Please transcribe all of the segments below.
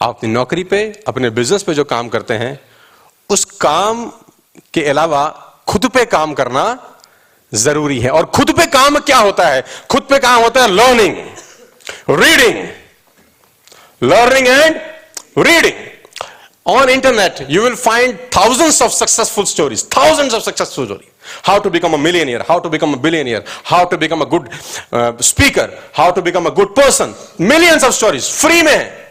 आप अपनी नौकरी पे, अपने बिज़नेस पे जो काम करते हैं, उस काम के अलावा खुद पे काम करना ज़रूरी है। और खुद पे काम क्या होता है? खुद पे काम होता है learning reading learning and reading on internet you will find thousands of successful stories thousands of successful story how to become a million year how to become a billion how to become a good speaker how to become a good person millions of stories free में। है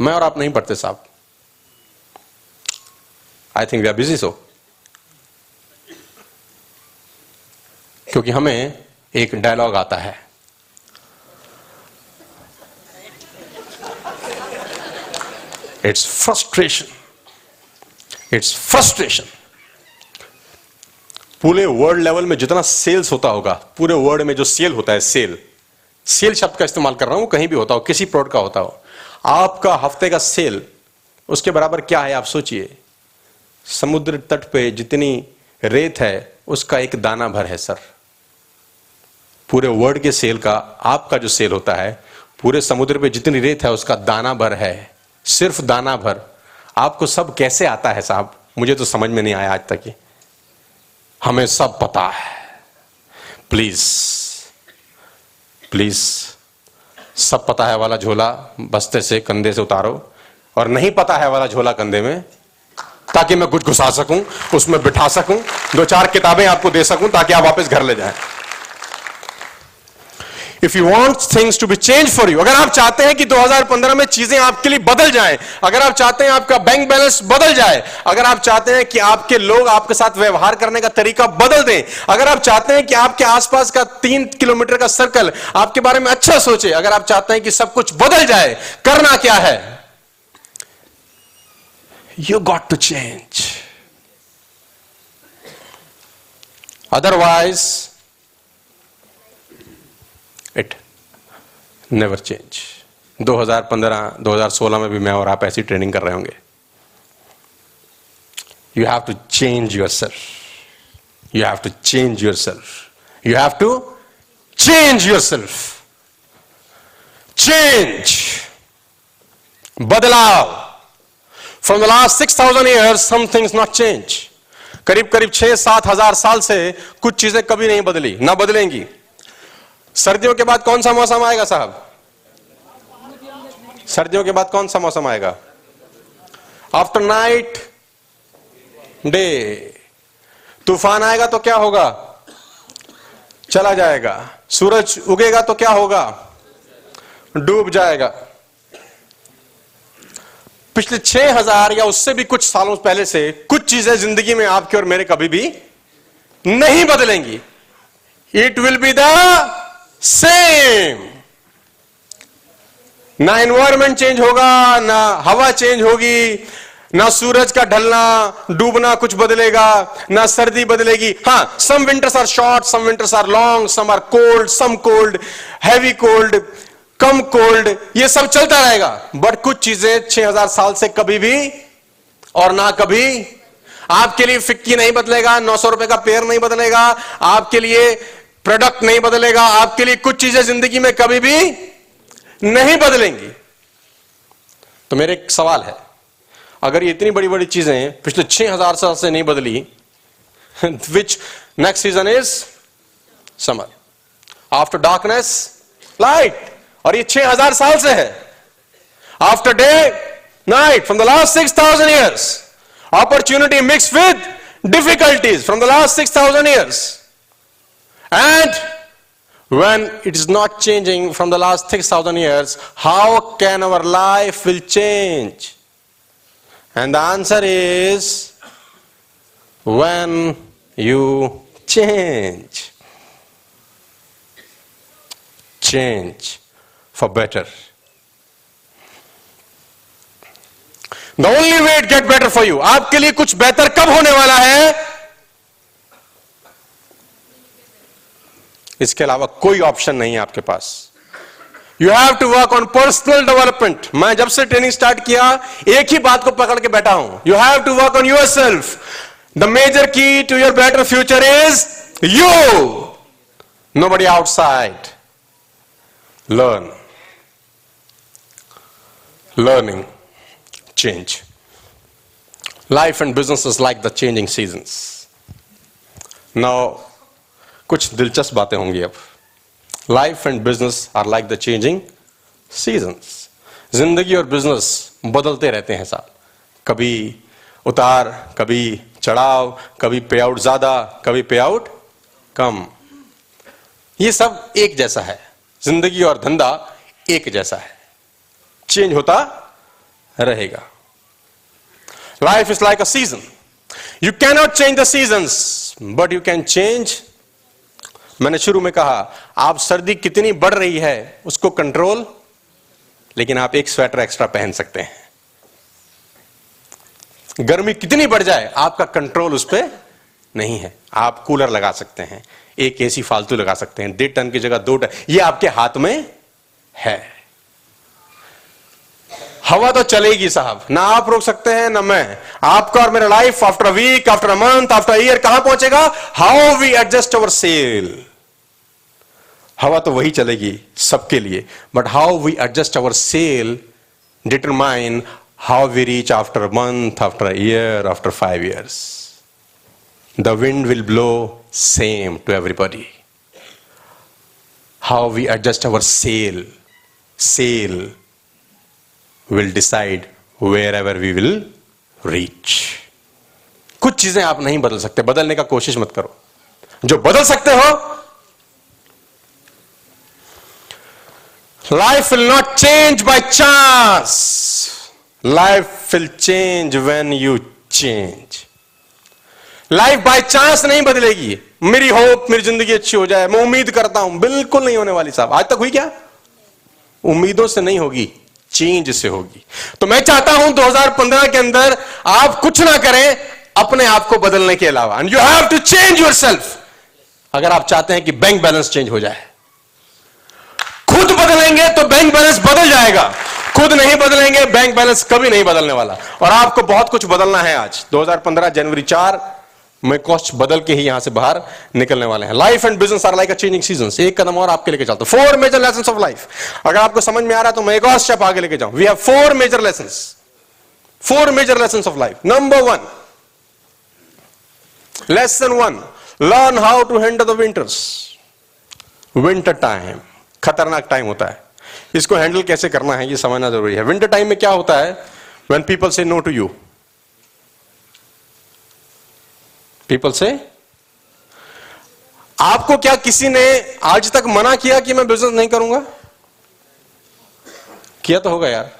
मैं और आप नहीं पढ़ते साहब। I think we are busy so क्योंकि हमें एक डायलॉग आता है। इट्स फ्रस्ट्रेशन इट्स फ्रस्ट्रेशन पूरे वर्ल्ड लेवल में जितना सेल्स होता होगा, पूरे वर्ल्ड में जो सेल होता है सेल सेल शब्द का इस्तेमाल कर रहा हूँ कहीं भी होता हो, किसी प्रोडक्ट का होता हो। आपका हफ़्ते का सेल, उसके बराबर क्या है आप सोचिए। समुद्र तट पे जितनी रेत है, उसका एक दाना भर है सर। पूरे वर्ल्ड के सेल का, आपका जो सेल होता है, पूरे समुद्र पे जितनी रेत है, उसका दाना भर है। सिर्फ़ दाना भर। आपको सब कैसे आता है साहब? मुझे तो समझ में नहीं आया आज तक ये। हमें सब पता है। प्लीज़ प्लीज़ सब पता है वाला झोला बस्ते से कंधे से उतारो और नहीं पता है वाला झोला कंधे में, ताकि मैं कुछ घुसा सकूँ, उसमें बिठा सकूँ, दो चार किताबें आपको दे सकूँ, ताकि आप वापस घर ले जाएँ। If you want things to be change for you अगर आप चाहते हैं कि 2015 में चीज़ें आपके लिए बदल जाएँ, अगर आप चाहते हैं आपका बैंक बैलेंस बदल जाए, अगर आप चाहते हैं कि आपके लोग आपके साथ व्यवहार करने का तरीका बदल दें, अगर आप चाहते हैं कि आपके आसपास का तीन किलोमीटर का सर्कल आपके बारे में अच्छा सोचे, अगर आप चाहते हैं कि सब कुछ बदल जाए, करना क्या है? You got to change otherwise never change 2015 2016 में भी मैं और आप ऐसी ट्रेनिंग कर रहे होंगे। You have to change yourself you have to change yourself you have to change yourself change बदलाव. From the last six thousand year some things not change करीब करीब छह सात हज़ार साल से कुछ चीज़ें कभी नहीं बदली, ना बदलेंगी। सर्दियों के बाद कौन सा मौसम आएगा साहब? सर्दियों के बाद कौन सा मौसम आएगा? आफ्टर नाइट डे तूफ़ान आएगा तो क्या होगा? चला जाएगा। सूरज उगेगा तो क्या होगा? डूब जाएगा। पिछले छह हज़ार या उससे भी कुछ सालों पहले से कुछ चीज़ें ज़िंदगी में आपके और मेरे कभी भी नहीं बदलेंगी। It will be the same ना एनवायरमेंट चेंज होगा, ना हवा चेंज होगी, ना सूरज का ढलना, डूबना कुछ बदलेगा, ना सर्दी बदलेगी। हाँ some winters are short some winters are long some are cold some cold heavy cold come cold ये सब चलता रहेगा। बट कुछ चीज़ें 6000 साल से कभी भी और ना कभी आपके लिए फिक्की नहीं बदलेगा, नौ सौ रुपए का पेयर नहीं बदलेगा, आपके लिए प्रोडक्ट नहीं बदलेगा, आपके लिए कुछ चीज़ें ज़िंदगी में कभी भी नहीं बदलेंगी। तो मेरे एक सवाल है, अगर ये इतनी बड़ी बड़ी चीज़ें पिछले छह हज़ार साल से नहीं बदली which next season is summer after darkness light और ये छह हज़ार साल से है। After day night from the last six thousand years opportunity mix with difficulties from the last six and when it is not changing from the last 6000 years how can our life will change and the answer is when you change change for better the only way it get better for you आपके लिए कुछ बेहतर कब होने वाला है इसके अलावा कोई ऑप्शन नहीं है आपके पास। You have to work on personal development मैं जब से ट्रेनिंग स्टार्ट किया एक ही बात को पकड़ के बैठा हूँ। You have to work on yourself the major key to your better future is you nobody outside learn learning, change. Life and business is like the changing seasons. Now, कुछ दिलचस्प बातें होंगी अब। Life and business are like the changing seasons ज़िंदगी और business बदलते रहते हैं साहब कभी उतार, कभी चढ़ाव, कभी पे आउट ज़्यादा, कभी पे आउट कम। ये सब एक जैसा है। ज़िंदगी और धंधा एक जैसा है। चेंज होता रहेगा। Life is like a season you cannot change the season but you can change मैंने शुरू में कहा, आप सर्दी कितनी बढ़ रही है, उसको कंट्रोल लेकिन आप एक स्वेटर एक्स्ट्रा पहन सकते हैं। गर्मी कितनी बढ़ जाए, आपका कंट्रोल उस पर नहीं है। आप कूलर लगा सकते हैं, एक एसी फालतू लगा सकते हैं, डेढ़ टन की जगह दो टन, ये आपके हाथ में है। हवा तो चलेगी साहब। ना आप रोक सकते हैं, ना मैं। आपका और मेरा life after a week after a month after year कहाँ पहुंचेगा? How we adjust our sail हवा तो वही चलेगी सबके लिए but how we adjust our sail determine how we reach after month after year after five years the wind will blow same to everybody how we adjust our sail sail will decide wherever we will reach कुछ चीज़ें आप नहीं बदल सकते, बदलने का कोशिश मत करो। जो बदल सकते हो life will not change by chance life will change when you change life by chance नहीं बदलेगी। मेरी होप मेरी ज़िंदगी अच्छी हो जाए, मैं उम्मीद करता हूँ, बिल्कुल नहीं होने वाली साहब। आज तक हुई क्या? उम्मीदों से नहीं होगी। चेंज से होगी। तो मैं चाहता हूँ 2015 के अंदर आप कुछ ना करें, अपने आप को बदलने के अलावा। And you have to change yourself अगर आप चाहते हैं कि बैंक बैलेंस चेंज हो जाए। खुद बदलेंगे तो बैंक बैलेंस बदल जाएगा। खुद नहीं बदलेंगे बैंक बैलेंस कभी नहीं बदलने वाला। और आपको बहुत कुछ बदलना है आज। 2015 जनवरी चार में कॉस्ट बदल के ही यहाँ से बाहर निकलने वाले हैं। Life and business are like a changing season एक कदम और आपके लेके चलता four major lesson of life अगर आपको समझ में आ रहा है तो मैं एक और स्टेप आगे लेके जाऊँ। We have four major lesson four major lesson of life number one lesson one learn how to handle the winters winter time खतरनाक टाइम होता है। इसको हैंडल कैसे करना है, ये समझना ज़रूरी है। विंटर टाइम में क्या होता है? When people say no to you people से आपको क्या किसी ने आज तक मना किया कि मैं बिज़नेस नहीं करूँगा? किया तो होगा यार।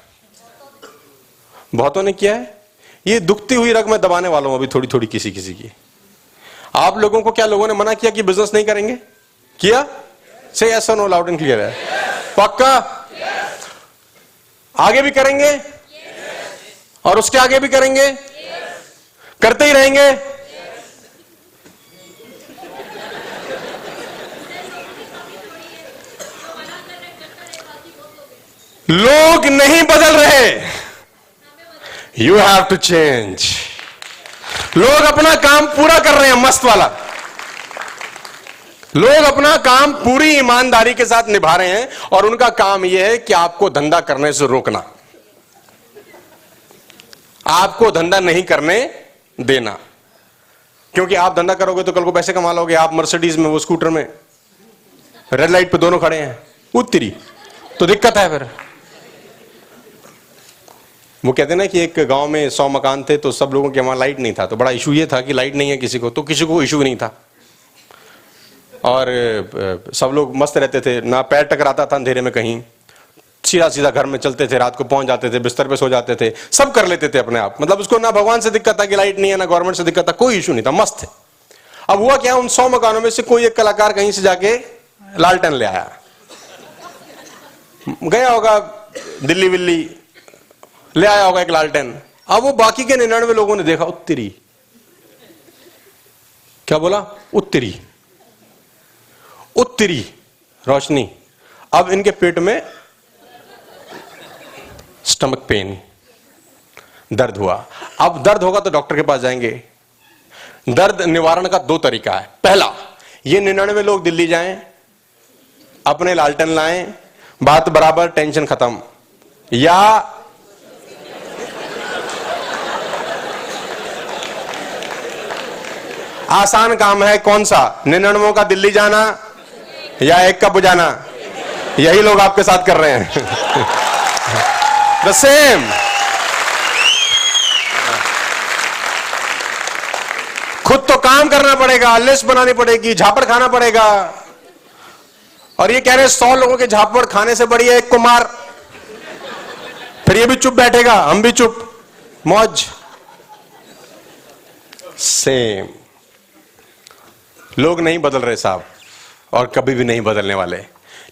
बहुतों ने किया है। ये दुखती हुई रग मैं दबाने वाला हूँ अभी थोड़ी थोड़ी किसी किसी की। आप लोगों को क्या लोगों ने मना किया कि बिज़नेस नहीं करेंगे? किया? से ऐसा नो लाउड एंड क्लियर है। yes. पक्का? yes. आगे भी करेंगे? yes. और उसके आगे भी करेंगे? करते ही रहेंगे? लोग नहीं बदल रहे। यू हैव टू चेंज लोग अपना काम पूरा कर रहे हैं, मस्त वाला। लोग अपना काम पूरी ईमानदारी के साथ निभा रहे हैं और उनका काम यह है कि आपको धंधा करने से रोकना। आपको धंधा नहीं करने देना। क्योंकि आप धंधा करोगे तो कल को पैसे कमा लोगे आप मर्सिडीज में, वो स्कूटर में। रेड लाइट पे दोनों खड़े हैं। उत्तरी तो दिक्कत है फिर। वो कहते हैं ना कि एक गाँव में सौ मकान थे तो सब लोगों के वहाँ लाइट नहीं था। तो बड़ा इशू ये था कि लाइट नहीं है किसी को तो किसी को इशू नहीं था। और सब लोग मस्त रहते थे, ना पैर टकराता था अंधेरे में कहीं। सीधा सीधा घर में चलते थे, रात को पहुँच जाते थे, बिस्तर पे सो जाते थे, सब कर लेते थे अपने आप। मतलब उसको ना भगवान से दिक्कत था कि लाइट नहीं है, ना गवर्नमेंट से दिक्कत था, कोई इशू नहीं था, मस्त थे। अब हुआ क्या, उन सौ मकानों में से कोई एक कलाकार कहीं से जाके लालटन ले आया। गया होगा दिल्ली विल्ली ले आया होगा एक लालटेन अब वो बाकी के निन्यानवे लोगों ने देखा, उत्तरी। क्या बोला? उत्तरी। उत्तरी, रोशनी। अब इनके पेट में स्टमक पेन। दर्द हुआ। अब दर्द होगा तो डॉक्टर के पास जाएँगे। दर्द निवारण का दो तरीका है। पहला, ये निन्यानवे लोग दिल्ली जाएँ, अपने लालटेन लाएँ, बात बराबर, टेंशन खत्म। या आसान काम है कौन सा? निन्यानवों का दिल्ली जाना या एक का बुझाना? यही लोग आपके साथ कर रहे हैं। द सेम खुद तो काम करना पड़ेगा, लिस्ट बनानी पड़ेगी, झापड़ खाना पड़ेगा। और ये कह रहे हैं, सौ लोगों के झापड़ खाने से बढ़िया एक कुमार। फिर ये भी चुप बैठेगा, हम भी चुप। मौज। सेम लोग नहीं बदल रहे साहब, और कभी भी नहीं बदलने वाले।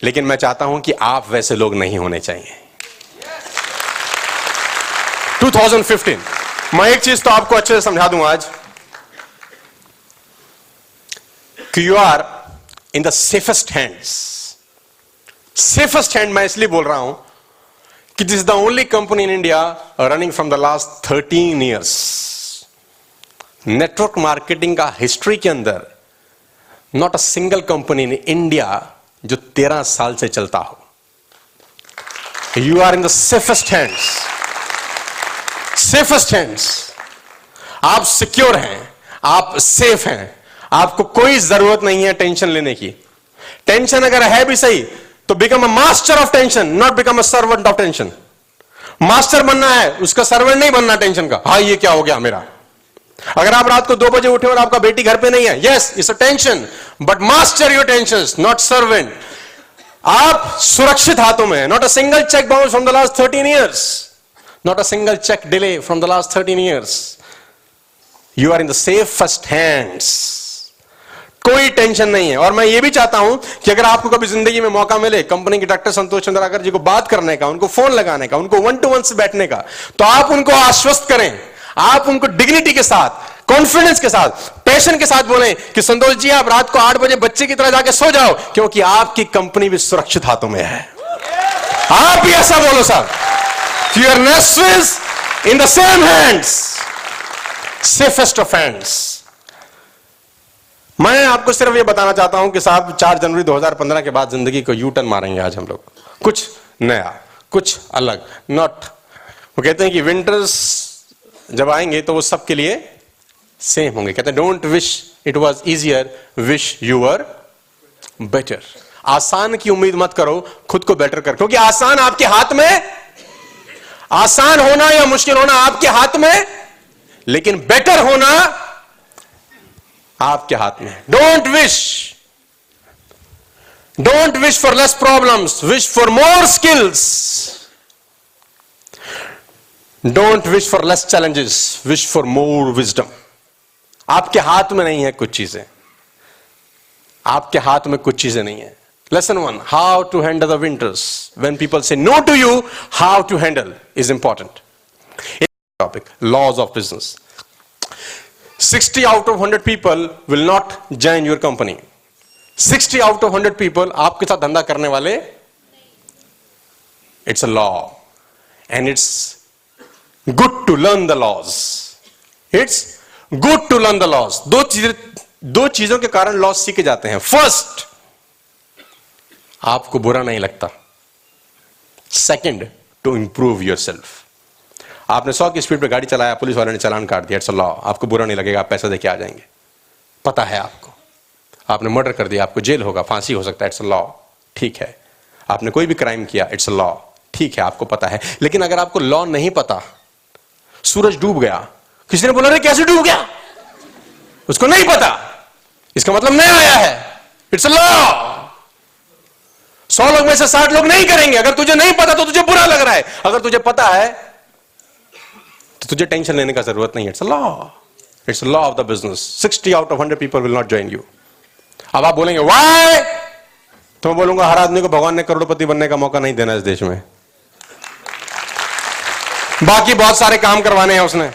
लेकिन मैं चाहता हूँ कि आप वैसे लोग नहीं होने चाहिए। 2015 मैं एक चीज़ तो आपको अच्छे से समझा दूँ आज। कि you are in the safest hands safest hand मैं इसलिए बोल रहा हूँ कि this is the only company in India running from the last thirteen years network marketing का हिस्ट्री के अंदर not a single company in India जो तेरह साल से चलता हो। You are in the safest hands safest hands आप सिक्योर हैं। आप सेफ़ हैं। आपको कोई ज़रूरत नहीं है टेंशन लेने की। टेंशन अगर है भी सही तो become a master of tension not become a servant of tension master बनना है, उसका सर्वेंट नहीं बनना टेंशन का। हाँ ये क्या हो गया मेरा? अगर आप रात को दो बजे उठे और आपका बेटी घर पे नहीं है yes it's a tension but master your tension not servant आप सुरक्षित हाथों में not a single cheque bounce from the last thirteen years not a single cheque delay from the last thirteen years you are in the safest hands कोई tension नहीं है। और मैं ये भी चाहता हूँ कि अगर आपको कभी ज़िंदगी में मौका मिले कंपनी के डॉक्टर संतोष चंद्राकर जी को बात करने का, उनको फ़ोन लगाने का, उनको वन टू वन से बैठने का तो आप उनको आश्वस्त करें। आप उनको डिग्निटी के साथ कॉन्फिडेंस के साथ पैशन के साथ बोले कि संतोष जी, आप रात को आठ बजे बच्चे की तरह जाके सो जाओ, क्योंकि आपकी कंपनी भी सुरक्षित हाथों में है। आप भी ऐसा बोलो, sir. Your nest in the same hands safest of hands मैं आपको सिर्फ़ ये बताना चाहता हूँ कि साहब, चार जनवरी 2015 के बाद ज़िंदगी को यू टर्न मारेंगे आज हम लोग। कुछ नया, कुछ अलग नॉट वो कहते हैं कि विंटर्स जब आएँगे तो वो सबके लिए सेम होंगे। कहते हैं don't wish it was easier wish your better आसान की उम्मीद मत करो, खुद को बेटर कर। क्योंकि आसान आपके हाथ में, आसान होना या मुश्किल होना आपके हाथ में, लेकिन बेटर होना आपके हाथ में। Don't wish don't wish for less problems wish for more skills don't wish for less challenges wish for more wisdom आपके हाथ में नहीं है कुछ चीज़ें। आपके हाथ में कुछ चीज़ें नहीं है। Lesson one how to handle the winters when people say no to you how to handle is important topic laws of business 60 out of 100 people will not join your company. 60 out of 100 people, आपके साथ धंधा करने वाले? It's a law. And it's good to learn the laws. It's good to learn the laws. दो चीज़ें, दो चीज़ों के कारण लॉस सीखे जाते हैं. फ़र्स्ट आपको बुरा नहीं लगता. Second to improve yourself आपने सौ की स्पीड पे गाड़ी चलाया, पुलिस वाले ने चलान काट दिया. इट्स लॉ आपको बुरा नहीं लगेगा, आप पैसा देके आ जाएँगे. पता है आपको. आपने मर्डर कर दिया, आपको जेल होगा, फांसी हो सकता है. इट्स लॉ ठीक है. आपने कोई भी क्राइम किया इट्स लॉ ठीक है, आपको पता है. लेकिन अगर आपको लॉ नहीं पता सूरज डूब गया। किसी ने बोला रे कैसे डूब गया? उसको नहीं पता। इसका मतलब नहीं आया है। इट्स लॉ सौ लोग में से साठ लोग नहीं करेंगे। अगर तुझे नहीं पता तो तुझे बुरा लग रहा है। अगर तुझे पता है तो तुझे टेंशन लेने का ज़रूरत नहीं है। It's law it's law of the business sixty out of hundred people will not join you अब आप बोलेंगे वाई तो मैं बोलूँगा, हर आदमी को भगवान ने करोड़पति बनने का मौका नहीं देना इस देश में। बाकी बहुत सारे काम करवाने हैं उसने।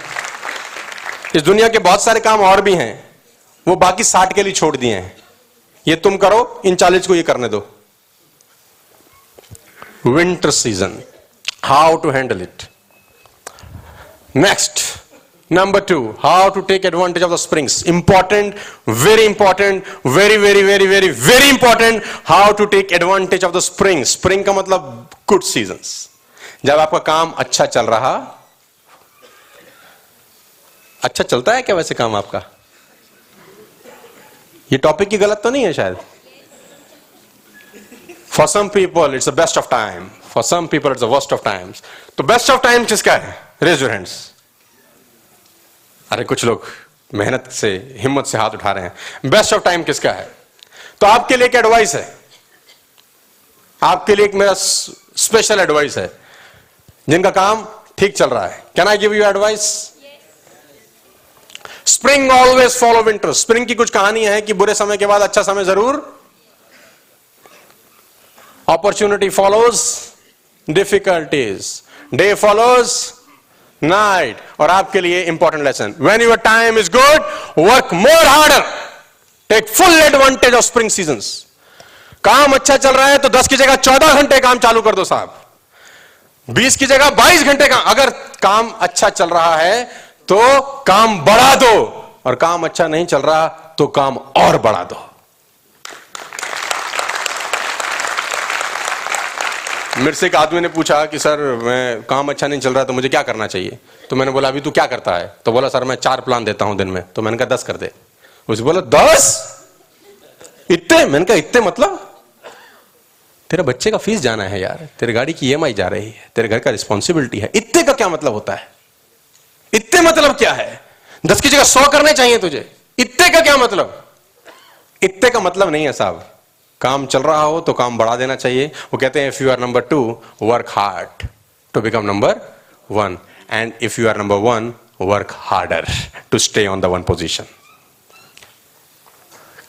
इस दुनिया के बहुत सारे काम और भी हैं। वो बाकी साठ के लिए छोड़ दिए हैं। ये तुम करो, इन चालीस को ये करने दो। Winter season how to handle it next number two how to take advantage of the springs important very important very very very very very important how to take advantage of the spring spring का मतलब good season जब आपका काम अच्छा चल रहा अच्छा चलता है क्या वैसे काम आपका? ये टॉपिक की गलत तो नहीं है शायद? For some people it's the best of time for some people it's the worst of times तो बेस्ट ऑफ़ टाइम किसका है? रेज हैंड्स अरे कुछ लोग मेहनत से, हिम्मत से हाथ उठा रहे हैं। बेस्ट ऑफ़ टाइम किसका है? तो आपके लिए एक एडवाइस है। आपके लिए एक मेरा स्पेशल एडवाइस है। जिनका काम ठीक चल रहा है। Can I give you advice spring always follow winter spring की कुछ कहानी है कि बुरे समय के बाद अच्छा समय ज़रूर। Opportunity follows difficulties day follows night और आपके लिए important lesson when your time is good work more harder take full advantage of spring season काम अच्छा चल रहा है तो 10 की जगह 14 घंटे काम चालू कर दो साहब। 20 की जगह 22 घंटे का, अगर काम अच्छा चल रहा है तो काम बढ़ा दो। और काम अच्छा नहीं चल रहा तो काम और बढ़ा दो। मेरे से एक आदमी ने पूछा कि, सर, मैं काम अच्छा नहीं चल रहा तो मुझे क्या करना चाहिए? तो मैंने बोला, अभी तू क्या करता है? तो बोला, सर, मैं चार प्लान देता हूँ दिन में। तो मैंने कहा, दस कर दे। उसे बोला, दस? इतने? मैंने कहा, इतने मतलब? तेरे बच्चे का फ़ीस जाना है यार, तेरे गाड़ी की ईएमआई जा रही है, तेरे घर का रिस्पॉन्सिबिलिटी है। इतने का क्या मतलब होता है? इतने मतलब क्या है? दस की जगह सौ करने चाहिए तुझे। इतने का क्या मतलब? इतने का मतलब नहीं है साहब। काम चल रहा हो तो काम बढ़ा देना चाहिए। वो कहते हैं if you are number two work hard to become number one and if you are number one work harder to stay on the one position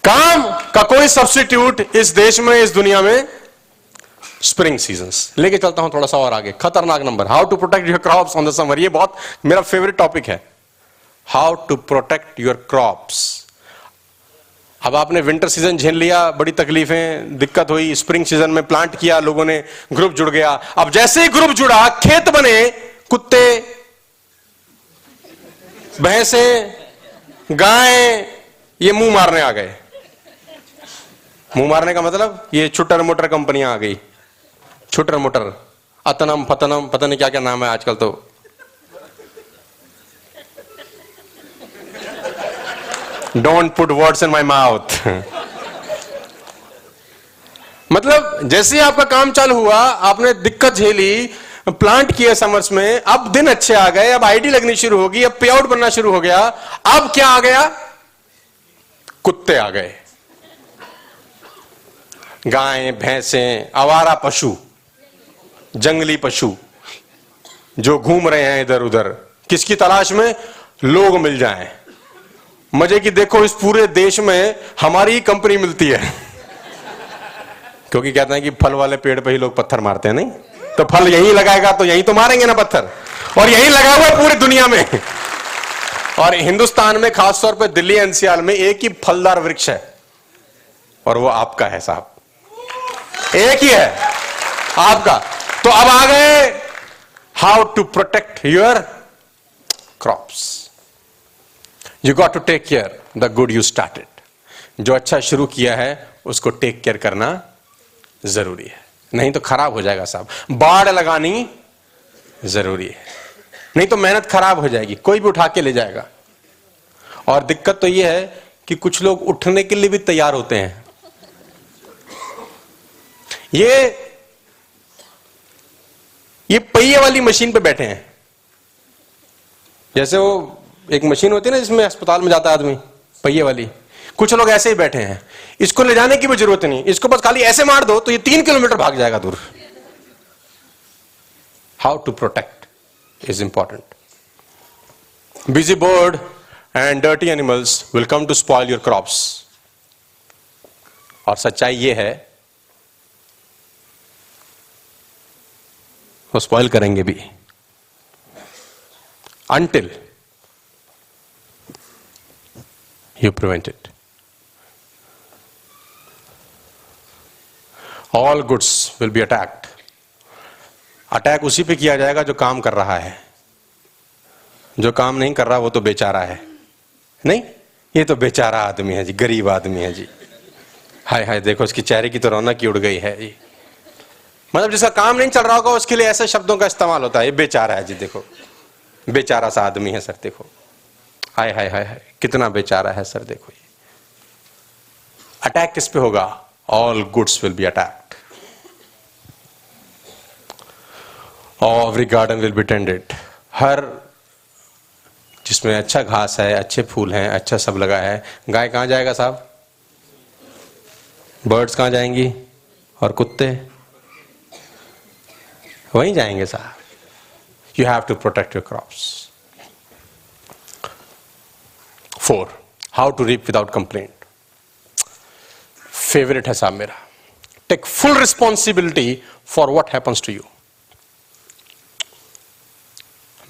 काम का कोई सब्सिट्यूट इस देश में, इस दुनिया में स्प्रिंग सीज़न लेके चलता हूँ थोड़ा सा और आगे। खतरनाक number how to protect your crops on the summer ये बहुत मेरा फेवरेट टॉपिक है। How to protect your crops अब आपने विंटर सीज़न झेल लिया, बड़ी तकलीफें, दिक्कत हुई स्प्रिंग सीज़न में प्लांट किया, लोगों ने ग्रुप जुड़ गया। अब जैसे ही ग्रुप जुड़ा, खेत बने, कुत्ते, भैंसे, गाय, ये मुँह मारने आ गए। मुँह मारने का मतलब ये छुट्टर मोटर कंपनियाँ आ गई। छुटर मोटर। अतनम, पतनम, पता नहीं क्या क्या नाम है आजकल तो। Don't put words in my mouth मतलब जैसे ही आपका काम चालू हुआ, आपने दिक्कत झेली प्लांट किया समर्स में, अब दिन अच्छे आ गए, अब आईडी लगनी शुरू होगी, अब पे आउट बनना शुरू हो गया, अब क्या आ गया? कुत्ते आ गए। गाय, भैंसे, आवारा पशु। जंगली पशु, जो घूम रहे हैं इधर उधर, किसकी तलाश में? लोग मिल जाएँ। मज़े की देखो, इस पूरे देश में हमारी ही कंपनी मिलती है। क्योंकि कहते हैं कि फल वाले पेड़ पे ही लोग पत्थर मारते हैं, नहीं? तो फल यही लगाएगा तो यही तो मारेंगे ना पत्थर। और यही लगा हुआ पूरी दुनिया में। और हिंदुस्तान में, खासतौर पर दिल्ली एनसीआर में, एक ही फलदार वृक्ष है। और वो आपका है, साहब। एक ही है। आपका। तो अब आ गए how to protect your crops you got to take care the good you started जो अच्छा शुरू किया है, उसको टेक केयर करना ज़रूरी है। नहीं तो खराब हो जाएगा साहब। बाढ़ लगानी ज़रूरी है। नहीं तो मेहनत खराब हो जाएगी। कोई भी उठा के ले जाएगा। और दिक्कत तो यह है कि कुछ लोग उठने के लिए भी तैयार होते हैं। ये ये पहिए वाली मशीन पे बैठे हैं। जैसे वो एक मशीन होती है ना जिसमें अस्पताल में जाता है आदमी, पहिए वाली। कुछ लोग ऐसे ही बैठे हैं। इसको ले जाने की भी ज़रूरत नहीं। इसको बस खाली ऐसे मार दो तो ये तीन किलोमीटर भाग जाएगा दूर। How to protect is important busy bird and dirty animals will come to spoil your crops और सच्चाई ये है वो स्पॉइल करेंगे भी। अनटिल you prevent it. All goods will be attacked. Attack उसी पे किया जाएगा जो काम कर रहा है। जो काम नहीं कर रहा वो तो बेचारा है। नहीं, ये तो बेचारा आदमी है जी, गरीब आदमी है जी। हाय हाय, देखो उसकी चेहरे की तो रौनक ही उड़ गई है जी। मतलब जिसका काम नहीं चल रहा होगा, उसके लिए ऐसे शब्दों का इस्तेमाल होता है। ये बेचारा है जी, देखो। बेचारा सा आदमी है, सर, देखो। हाय हाय हाय हाय, कितना बेचारा है, सर, देखो ये। अटैक किस पे होगा? All goods will be attacked every garden will be tended हर जिसमें अच्छा घास है, अच्छे फूल हैं अच्छा सब लगा है, गाय कहाँ जाएगा साहब? बर्ड्स कहाँ जाएँगी? और कुत्ते? वहीं जाएँगे साहब। You have to protect your crops four how to reap without complaint favourite है साहब मेरा। Take full responsibility for what happens to you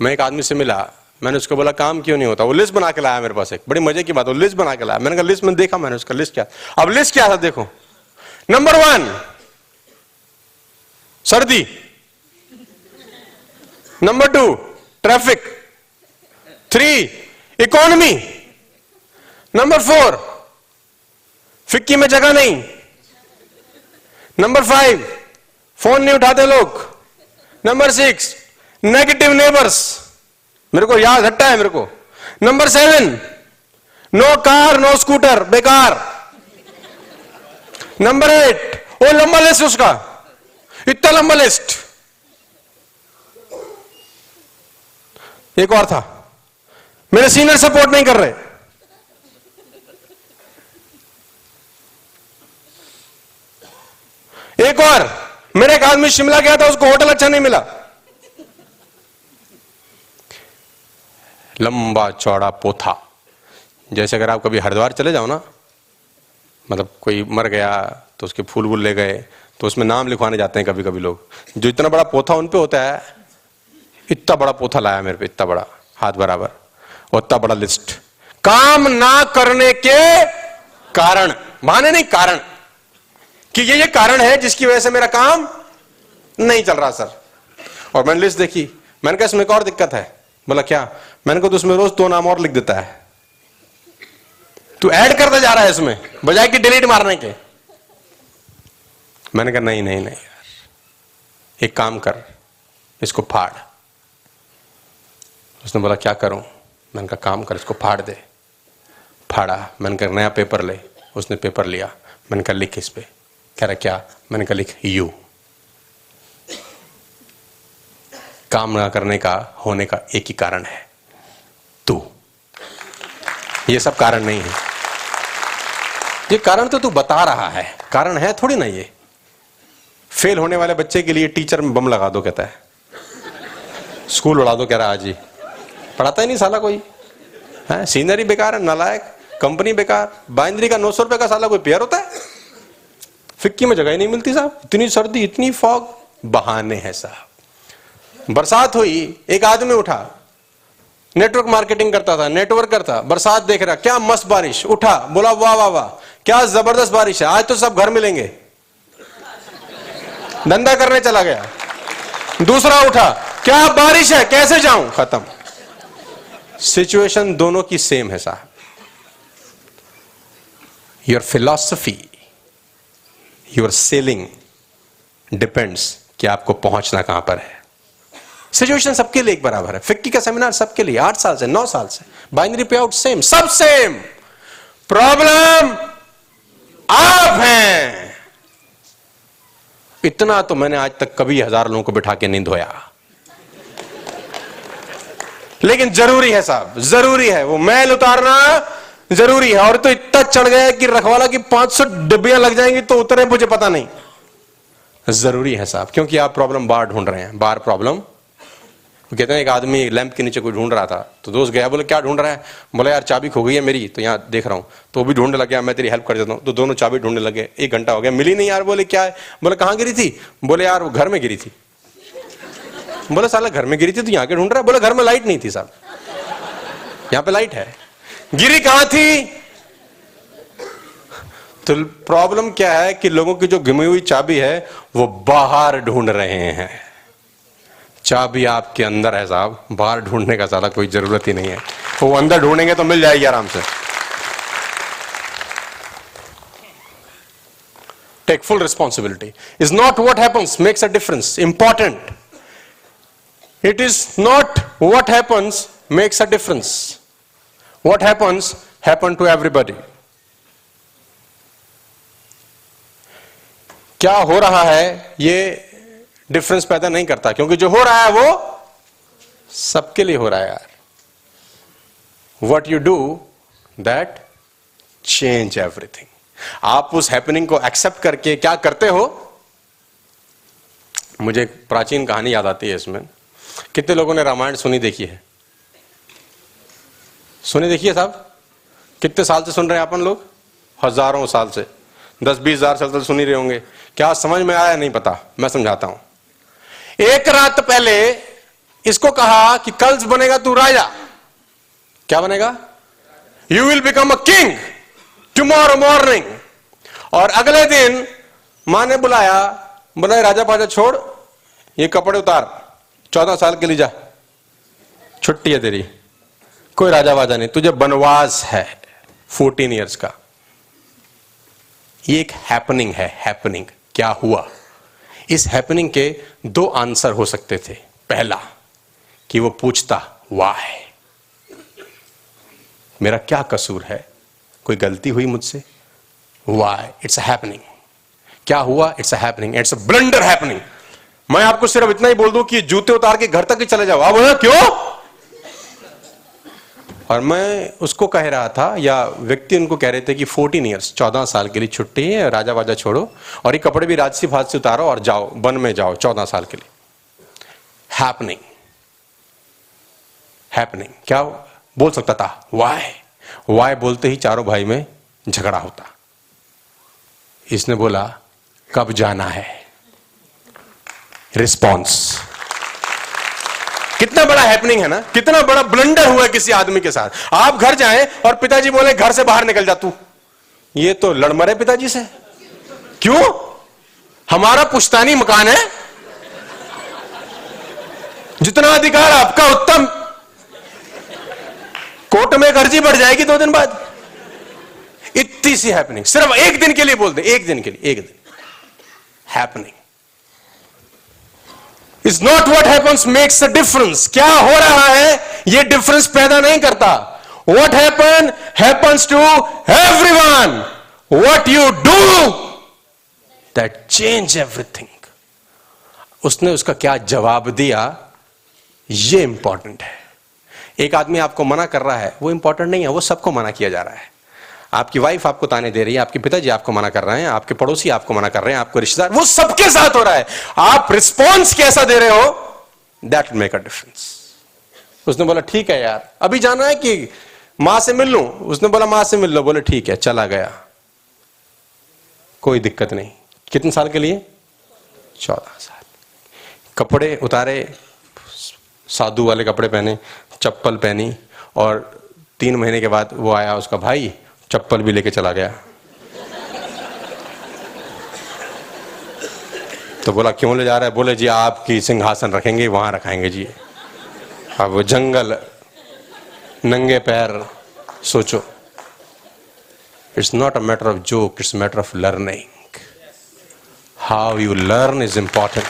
मैं एक आदमी से मिला, मैंने उसको बोला, काम क्यों नहीं होता? वो लिस्ट बना के लाया मेरे पास एक। बड़ी मज़े की बात, वो लिस्ट बना के लाया। मैंने कहा लिस्ट में देखा, मैंने उसका लिस्ट क्या? अब लिस्ट क्या था देखो। नंबर वन सर्दी। Number two traffic three economy number four FICCI में जगह नहीं. नंबर फाइव फ़ोन नहीं उठाते लोग. नंबर सिक्स नेगेटिव नेबर्स मेरे को याद हट्टा है मेरे को. Number seven no car no scooter बेकार. नंबर एट वो लंबा लिस्ट उसका. इतना लंबा लिस्ट एक और था। मेरे सीनियर सपोर्ट नहीं कर रहे। एक और, मेरे एक आदमी शिमला गया था, उसको होटल अच्छा नहीं मिला। लंबा चौड़ा पोथा। जैसे अगर आप कभी हरिद्वार चले जाओ ना मतलब कोई मर गया तो उसके फूल वूल ले गए तो उसमें नाम लिखवाने जाते हैं कभी कभी लोग। जो इतना बड़ा पोथा उन पे होता है इतना बड़ा पोथा लाया मेरे पे, इतना बड़ा, हाथ बराबर, और इतना बड़ा लिस्ट काम ना करने के कारण, माने नहीं कारण, कि ये ये कारण है जिसकी वजह से मेरा काम नहीं चल रहा, सर। और मैंने लिस्ट देखी, मैंने कहा, इसमें एक और दिक्कत है। बोला, क्या? मैंने कहा तो उसमें रोज दो नाम और लिख देता है। तू ऐड करता जा रहा है इसमें, बजाय कि डिलीट मारने के। मैंने कहा, नहीं नहीं नहीं, यार, एक काम कर, इसको फाड़। उसने बोला, क्या करूँ? मैंने कहा, काम कर, इसको फाड़ दे। फाड़ा, मैंने कहा, नया पेपर ले। उसने पेपर लिया। मैंने कहा, लिख इस पे। कह रहा, क्या? मैंने कहा, लिख यू। काम ना करने का, होने का एक ही कारण है, तू। ये सब कारण नहीं है। ये कारण तो तू बता रहा है। कारण है थोड़ी ना ये। फेल होने वाले बच्चे के लिए टीचर में बम लगा दो, कहता है। स्कूल उड़ा दो, कह रहा आज ही। पढ़ाता ही नहीं साला कोई। है? सीनरी बेकार है, नालायक, कंपनी बेकार। बाइंद्री का नौ सौ रुपए का साला कोई पेयर होता है? फिक्की में जगह ही नहीं मिलती साहब। इतनी सर्दी, इतनी फॉग। बहाने हैं साहब। बरसात हुई, एक आदमी उठा। नेटवर्क मार्केटिंग करता था, नेटवर्क करता। बरसात देख रहा, क्या मस्त बारिश। उठा, बोला, वाह वाह वाह। क्या ज़बरदस्त बारिश है। आज तो सब घर मिलेंगे। धंधा करने चला गया। दूसरा उठा, क्या बारिश है, कैसे जाऊँ? खत्म। सिचुएशन दोनों की सेम है साहब। Your philosophy your selling depends कि आपको पहुँचना कहाँ पर है। सिचुएशन सबके लिए एक बराबर है। फिक्की का सेमिनार सबके लिए, आठ साल से, नौ साल से। बाइनरी पे आउट सेम सब सेम प्रॉब्लम आप हैं। इतना तो मैंने आज तक कभी हज़ार लोगों को बिठा के नहीं धोया। लेकिन ज़रूरी है साहब, ज़रूरी है। वो मैल उतारना ज़रूरी है। और तो इतना चढ़ गया कि रखवाला की 500 डिब्बियाँ लग जाएँगी तो उतरे, मुझे पता नहीं। ज़रूरी है साहब, क्योंकि आप प्रॉब्लम बार ढूंढ रहे हैं। बार प्रॉब्लम कहते हैं, एक आदमी लैंप के नीचे कोई ढूंढ रहा था तो दोस्त गया, बोले, क्या ढूंढ रहा है? बोले, यार, चाबी खो गई है मेरी तो यहाँ देख रहा हूँ। तो वो भी ढूँढने लग गया, मैं तेरी हेल्प कर देता हूँ। तो दोनों चाबी ढूँढने लगे। एक घंटा हो गया, मिली नहीं यार, बोले, क्या है? बोले, कहाँ गिरी थी? बोले, यार, वो घर में गिरी थी। बोले, साला घर में गिरी थी तो यहाँ के ढूंढ रहा है? बोले, घर में लाइट नहीं थी साहब यहाँ पे लाइट है। गिरी कहाँ थी? तो प्रॉब्लम क्या है कि लोगों की जो गिमी हुई चाबी है, वो बाहर ढूंढ रहे हैं। चाबी आपके अंदर है, साहब। बाहर ढूँढने का ज़्यादा कोई ज़रूरत ही नहीं है। तो वो अंदर ढूंढेंगे तो मिल जाएगी आराम से। Take full responsibility is not what happens makes a difference important it is not what happens makes a difference what happens happen to everybody क्या हो रहा है, ये डिफरेंस पैदा नहीं करता, क्योंकि जो हो रहा है वो सबके लिए हो रहा है यार। What you do that change everything आप उस हैपनिंग को एक्सेप्ट करके क्या करते हो? मुझे प्राचीन कहानी याद आती है इसमें। कितने लोगों ने रामायण सुनी देखी है? सुनी देखिए साहब? कितने साल से सुन रहे हैं अपन लोग? हज़ारों साल से। दस, बीस हज़ार साल से सुनी रहे होंगे। क्या समझ में आया नहीं पता? मैं समझाता हूँ। एक रात पहले इसको कहा कि कल बनेगा तू राजा। क्या बनेगा? You will become a king tomorrow morning और अगले दिन माँ ने बुलाया, बोला राजा पाजा छोड़, ये कपड़े उतार। चौदह साल के लिए जा। छुट्टी है तेरी। कोई राजा वाजा नहीं। तुझे बनवास है फोर्टीन ईयर्स का। ये एक हैपनिंग है हैपनिंग क्या हुआ? इस हैपनिंग के दो आंसर हो सकते थे। पहला, कि वो पूछता, वाह मेरा क्या कसूर है? कोई गलती हुई मुझसे? वाह इट्स हैपनिंग क्या हुआ? It's happening it's blunder happening मैं आपको सिर्फ़ इतना ही बोल दूँ कि जूते उतार के घर तक ही चले जाओ। अब क्यों? और मैं उसको कह रहा था, या व्यक्ति उनको कह रहे थे कि फोर्टीन ईयर्स चौदह साल के लिए छुट्टी है, राजा वाजा छोड़ो, और ये कपड़े भी राजसी फाज से उतारो और जाओ, वन में जाओ, चौदह साल के लिए। हैपनिंग हैपनिंग क्या बोल सकता था वाय वाय बोलते ही चारों भाई में झगड़ा होता? इसने बोला, कब जाना है? रिस्पॉन्स कितना बड़ा हैपनिंग है ना? कितना बड़ा ब्लंडर हुआ है किसी आदमी के साथ। आप घर जाएँ और पिताजी बोले, घर से बाहर निकल जा तू। ये तो लड़मरे पिताजी से। क्यों? हमारा पुश्तानी मकान है। जितना अधिकार आपका, उत्तम। कोर्ट में अर्जी बढ़ जाएगी दो दिन बाद। इतनी सी हैपनिंग सिर्फ़ एक दिन के लिए बोलते एक दिन के लिए, एक दिन। Happening is not what happens makes a difference क्या हो रहा है? ये डिफरेंस पैदा नहीं करता। What happen happens to every one what you do that change everything उसने उसका क्या जवाब दिया? ये इंपॉर्टेंट है। एक आदमी आपको मना कर रहा है, वो इंपॉर्टेंट नहीं है, वो सबको मना किया जा रहा है। आपकी वाइफ आपको ताने दे रही है, आपके पिताजी आपको मना कर रहे हैं, आपके पड़ोसी आपको मना कर रहे हैं, आपको रिश्तेदार, वो सबके साथ हो रहा है। आप रिस्पॉन्स कैसा दे रहे हो? दैट मेक अ डिफरेंस उसने बोला, ठीक है यार। अभी जाना है कि माँ से मिल लू? उसने बोला, माँ से मिल लो। बोले, ठीक है, चला गया। कोई दिक्कत नहीं। कितने साल के लिए? चौदह साल। कपड़े उतारे, साधु वाले कपड़े पहने, चप्पल पहनी और तीन महीने के बाद वो आया उसका भाई। चप्पल भी लेके चला गया। तो बोला, क्यों ले जा रहा है? बोले, जी, आपकी सिंहासन रखेंगे, वहाँ रखाएँगे जी। अब जंगल, नंगे पैर, सोचो। It's not a matter of joke it's matter of learning how you learn is important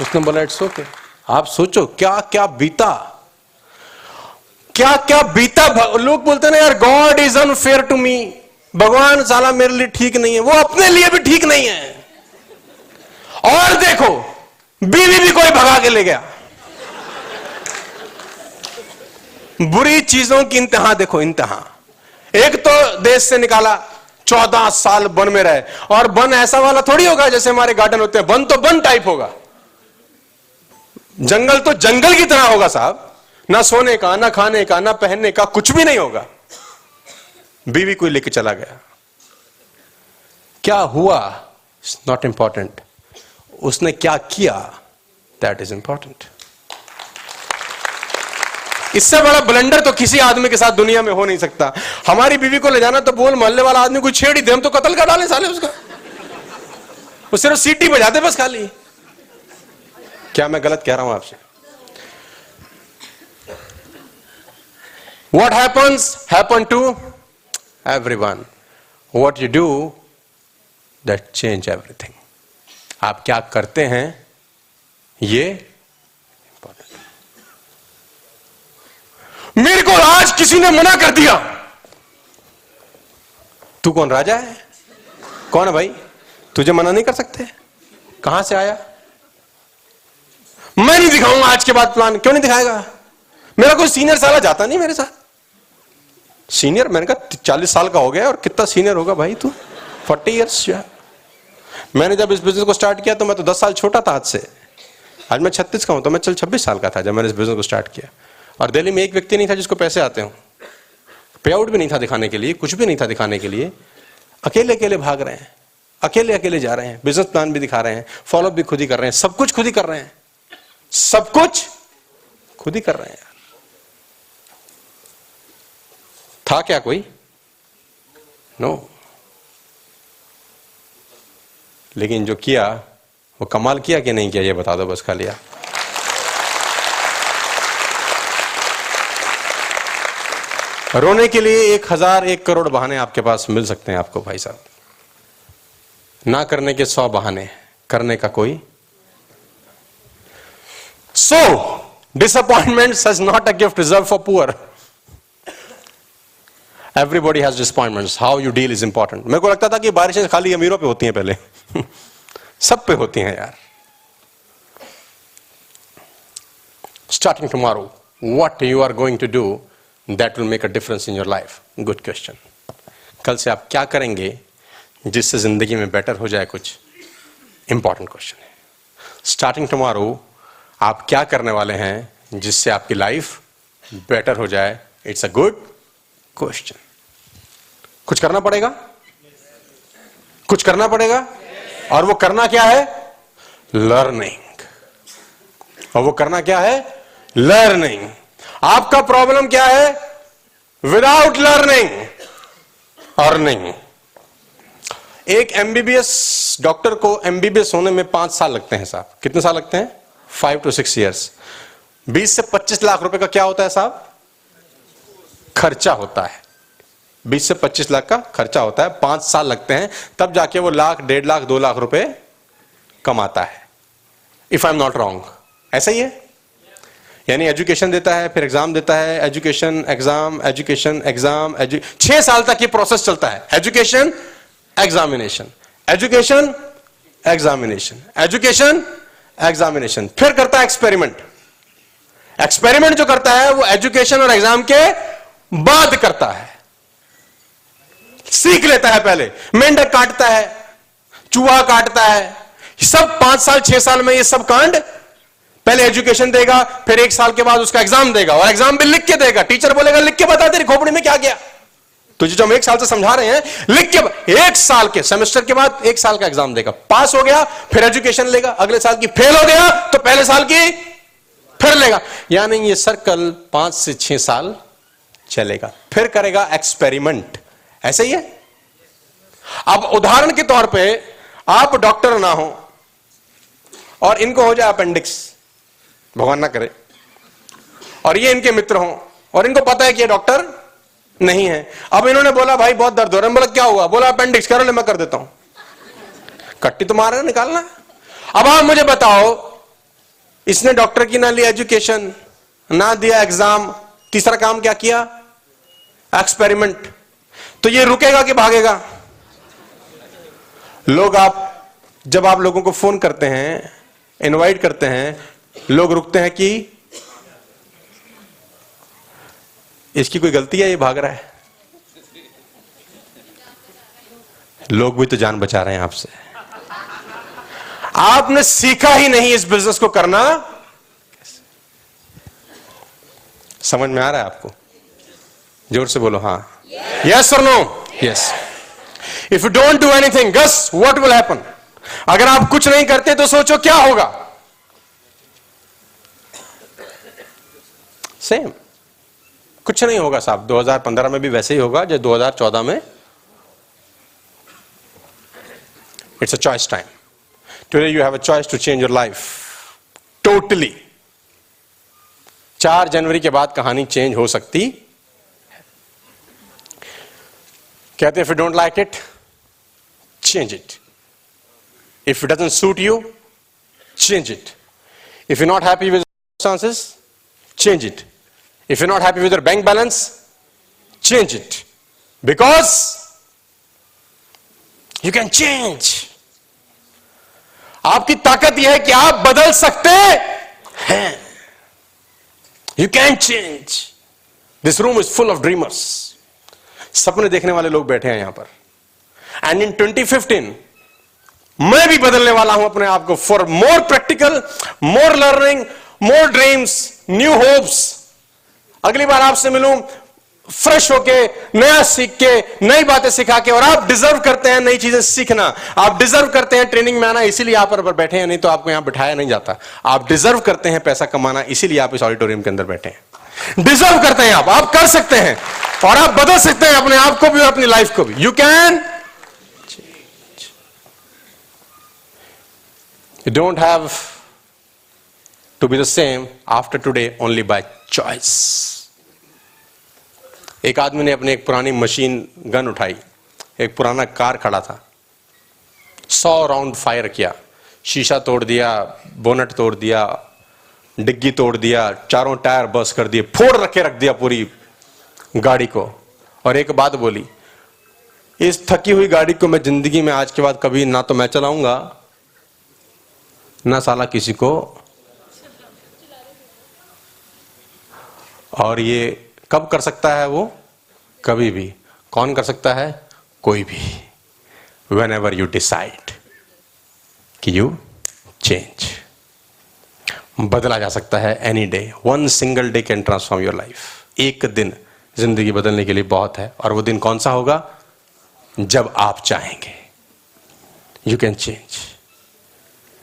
उसने बोला इट्स ओके आप सोचो क्या क्या बीता। क्या क्या बीता लोग बोलते ना, यार God is unfair to me भगवान साला मेरे लिए ठीक नहीं है। वो अपने लिए भी ठीक नहीं है। और देखो, बीवी भी कोई भगा के ले गया। बुरी चीज़ों की इंतहा देखो, इंतहा। एक तो देश से निकाला, चौदह साल वन में रहे। और वन ऐसा वाला थोड़ी होगा जैसे हमारे गार्डन होते हैं। वन तो वन टाइप होगा। जंगल तो जंगल की तरह होगा साहब। ना सोने का, ना खाने का, ना पहनने का कुछ भी नहीं होगा। बीवी को लेके चला गया। क्या हुआ? नॉट इंपॉर्टेंट उसने क्या किया? दैट इज़ इंपॉर्टेंट इससे बड़ा ब्लेंडर तो किसी आदमी के साथ दुनिया में हो नहीं सकता। हमारी बीवी को ले जाना तो बोल, मोहल्ले वाला आदमी को छेड़ी दे, हम तो कत्ल कर डाले साले उसका। वो सिर्फ़ सीटी बजाते बस खाली। क्या मैं गलत कह रहा हूँ आपसे? What happens? Happen to everyone. What you do, that change everything. आप क्या करते हैं? ये मेरे को आज किसी ने मना कर दिया। तू कौन राजा है? कौन है भाई? तुझे मना नहीं कर सकते? कहाँ से आया? मैं नहीं दिखाऊँगा आज के बाद प्लान क्यों नहीं दिखाएगा? मेरा कोई सीनियर साला जाता नहीं मेरे साथ। सीनियर मैंने कहा चालीस साल का हो गया और कितना सीनियर होगा भाई तू? फोर्टी ईयर्स मैंने जब इस बिज़नेस को स्टार्ट किया तो मैं तो दस साल छोटा था आज से। आज मैं छत्तीस का हूँ तो मैं चल छब्बीस साल का था जब मैंने इस बिज़नेस को स्टार्ट किया। और दिल्ली में एक व्यक्ति नहीं था जिसको पैसे आते हो। पे आउट भी नहीं था दिखाने के लिए, कुछ भी नहीं था दिखाने के लिए। अकेले अकेले भाग रहे हैं। अकेले अकेले जा रहे हैं। बिज़नेस प्लान भी दिखा रहे हैं। फॉलोअप भी खुद ही कर रहे हैं। सब कुछ खुद ही कर रहे हैं। सब कुछ खुद ही कर रहे हैं। था क्या कोई? No no. लेकिन जो किया, वो कमाल किया कि नहीं किया, ये बता दो बस खाली आप रोने के लिए एक हज़ार एक करोड़ बहाने आपके पास मिल सकते हैं आपको, भाई साहब। ना करने के सौ बहाने, करने का कोई। So disappointment is not a gift reserve for poor everybody has disappointment how you deal is important मेरे को लगता था कि बारिशें खाली अमीरों पे होती हैं पहले। सब पे होती हैं यार। Starting tomorrow what you are going to do that will make a difference in your life good question कल से आप क्या करेंगे जिससे ज़िंदगी में बेटर हो जाए कुछ? इंपॉर्टेंट क्वेश्चन है। स्टार्टिंग टुमारो आप क्या करने वाले हैं जिससे आपकी लाइफ बेटर हो जाए? इट्स अ गुड क्वेश्चन कुछ करना पड़ेगा? कुछ करना पड़ेगा? और वो करना क्या है? लर्निंग और वो करना क्या है? लर्निंग आपका प्रॉब्लम क्या है? विदाउट लर्निंग अर्निंग एक एमबीबीएस डॉक्टर को एमबीबीएस होने में पाँच साल लगते हैं साहब। कितने साल लगते हैं? फाइव टू सिक्स ईयर्स बीस से पच्चीस लाख रुपए का क्या होता है साहब? खर्चा होता है। बीस से पच्चीस लाख का खर्चा होता है, पाँच साल लगते हैं, तब जाके वो लाख, डेढ़ लाख, दो लाख रुपए कमाता है। If I am not wrong ऐसा ही है? यानी एजुकेशन देता है, फिर एग्ज़ाम देता है, एजुकेशन, एग्ज़ाम एजुकेशन, एग्ज़ाम छह साल तक ये प्रोसेस चलता है। Education examination education examination education examination फिर करता है एक्सपेरिमेंट एक्सपेरिमेंट जो करता है, वो एजुकेशन और एग्ज़ाम के बाद करता है। सीख लेता है पहले। मेंढक काटता है, चूहा काटता है। सब पाँच साल, छह साल में ये सब कांड पहले एजुकेशन देगा, फिर एक साल के बाद उसका एग्ज़ाम देगा और एग्ज़ाम भी लिख के देगा। टीचर बोलेगा, लिख के बता तेरी खोपड़ी में क्या गया? तुझे जो हम एक साल से समझा रहे हैं, लिख के एक साल के, सेमेस्टर के बाद एक साल का एग्ज़ाम देगा। पास हो गया, फिर एजुकेशन लेगा। अगले साल की फेल हो गया तो पहले साल की फिर लेगा। यानी ये सर्कल पाँच से छह साल चलेगा। फिर करेगा एक्सपेरिमेंट। ऐसे ही है? अब उदाहरण के तौर पे आप डॉक्टर ना हो और इनको हो जाए अपेंडिक्स, भगवान ना करे। और ये इनके मित्र हो और इनको पता है कि ये डॉक्टर नहीं है। अब इन्होंने बोला, भाई, बहुत दर्द हो रहा है। बोला, क्या हुआ? बोला, अपेंडिक्स, करो ले, मैं कर देता हूँ। कट्टी तो मार रहे निकालना अब आप मुझे बताओ, इसने डॉक्टर की ना लिया एजुकेशन, ना दिया एग्ज़ाम, तीसरा काम क्या किया? एक्सपेरिमेंट। तो ये रुकेगा कि भागेगा? लोग आप, जब आप लोगों को फ़ोन करते हैं, इनवाइट करते हैं, लोग रुकते हैं कि, इसकी कोई गलती है, ये भाग रहा है? लोग भी तो जान बचा रहे हैं आपसे। आपने सीखा ही नहीं इस बिज़नेस को करना। समझ में आ रहा है आपको? ज़ोर से बोलो हाँ। यस और no yes if you don't do anything guess what will happen अगर आप कुछ नहीं करते तो सोचो क्या होगा? सेम कुछ नहीं होगा साहब। 2015 में भी वैसे ही होगा जो 2014 में it's a choice time today you have a choice to change your life totally चार जनवरी के बाद कहानी चेंज हो सकती कहते if you don't like it change it if it doesn't suit you change it if you not happy with circumstances change it if you're not happy with your bank balance change it because you can change आपकी ताकत यह है कि आप बदल सकते हैं you can change this room is full of dreamers सपने देखने वाले लोग बैठे हैं यहाँ पर। एंड इन 2015 मैं भी बदलने वाला हूँ अपने आप को for more practical more learning more dreams new hopes अगली बार आपसे मिलूं फ्रेश होके, नया सीख के, नई बातें सिखा के, और आप डिजर्व करते हैं नई चीज़ें सीखना। आप डिजर्व करते हैं ट्रेनिंग में आना, इसीलिए आप पर बैठे हैं, नहीं तो आपको यहाँ बिठाया नहीं जाता। आप डिजर्व करते हैं पैसा कमाना, इसीलिए आप इस ऑडिटोरियम के अंदर बैठे हैं। डिजर्व करते हैं आप आप कर सकते हैं। और आप बदल सकते हैं अपने आप को भी और अपनी लाइफ को भी। You can you don't have to be the same after today only by choice एक आदमी ने अपनी एक पुरानी मशीन गन उठाई। एक पुराना कार खड़ा था। सौ राउंड फायर किया। शीशा तोड़ दिया बोनट तोड़ दिया डिग्गी तोड़ दिया, चारों टायर बस कर दिए, फोड़ रखे रख दिया पूरी गाड़ी को। और एक बात बोली, इस थकी हुई गाड़ी को मैं ज़िंदगी में आज के बाद कभी ना तो मैं चलाऊँगा, ना साला किसी को। और ये कब कर सकता है वो? कभी भी। कौन कर सकता है? कोई भी। वेन एवर यू डिसाइड कि यू चेंज बदला जा सकता है any day one single day can transform your life एक दिन ज़िंदगी बदलने के लिए बहुत है, और वो दिन कौन सा होगा? जब आप चाहेंगे। You can change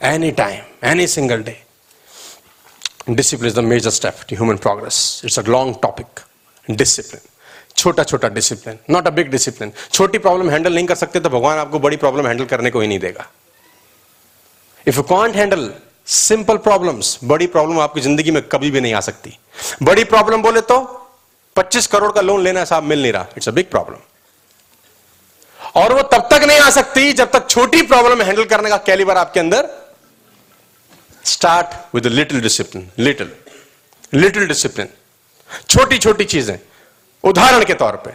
any time any single day discipline is the major step to human progress it's a long topic discipline छोटा छोटा discipline not a big discipline छोटी प्रॉब्लम हैंडल नहीं कर सकते तो भगवान आपको बड़ी प्रॉब्लम हैंडल करने को ही नहीं देगा। If you can't handle simple problems बड़ी प्रॉब्लम आपकी ज़िंदगी में कभी भी नहीं आ सकती। बड़ी प्रॉब्लम बोले तो 25 करोड़ का लोन लेना साहब मिल नहीं रहा। इट्स अ बिग प्रॉब्लम और वो तब तक नहीं आ सकती जब तक छोटी प्रॉब्लम हैंडल करने का कैलिबर आपके अंदर start with little discipline little little discipline छोटी छोटी चीज़ें। उदाहरण के तौर पे।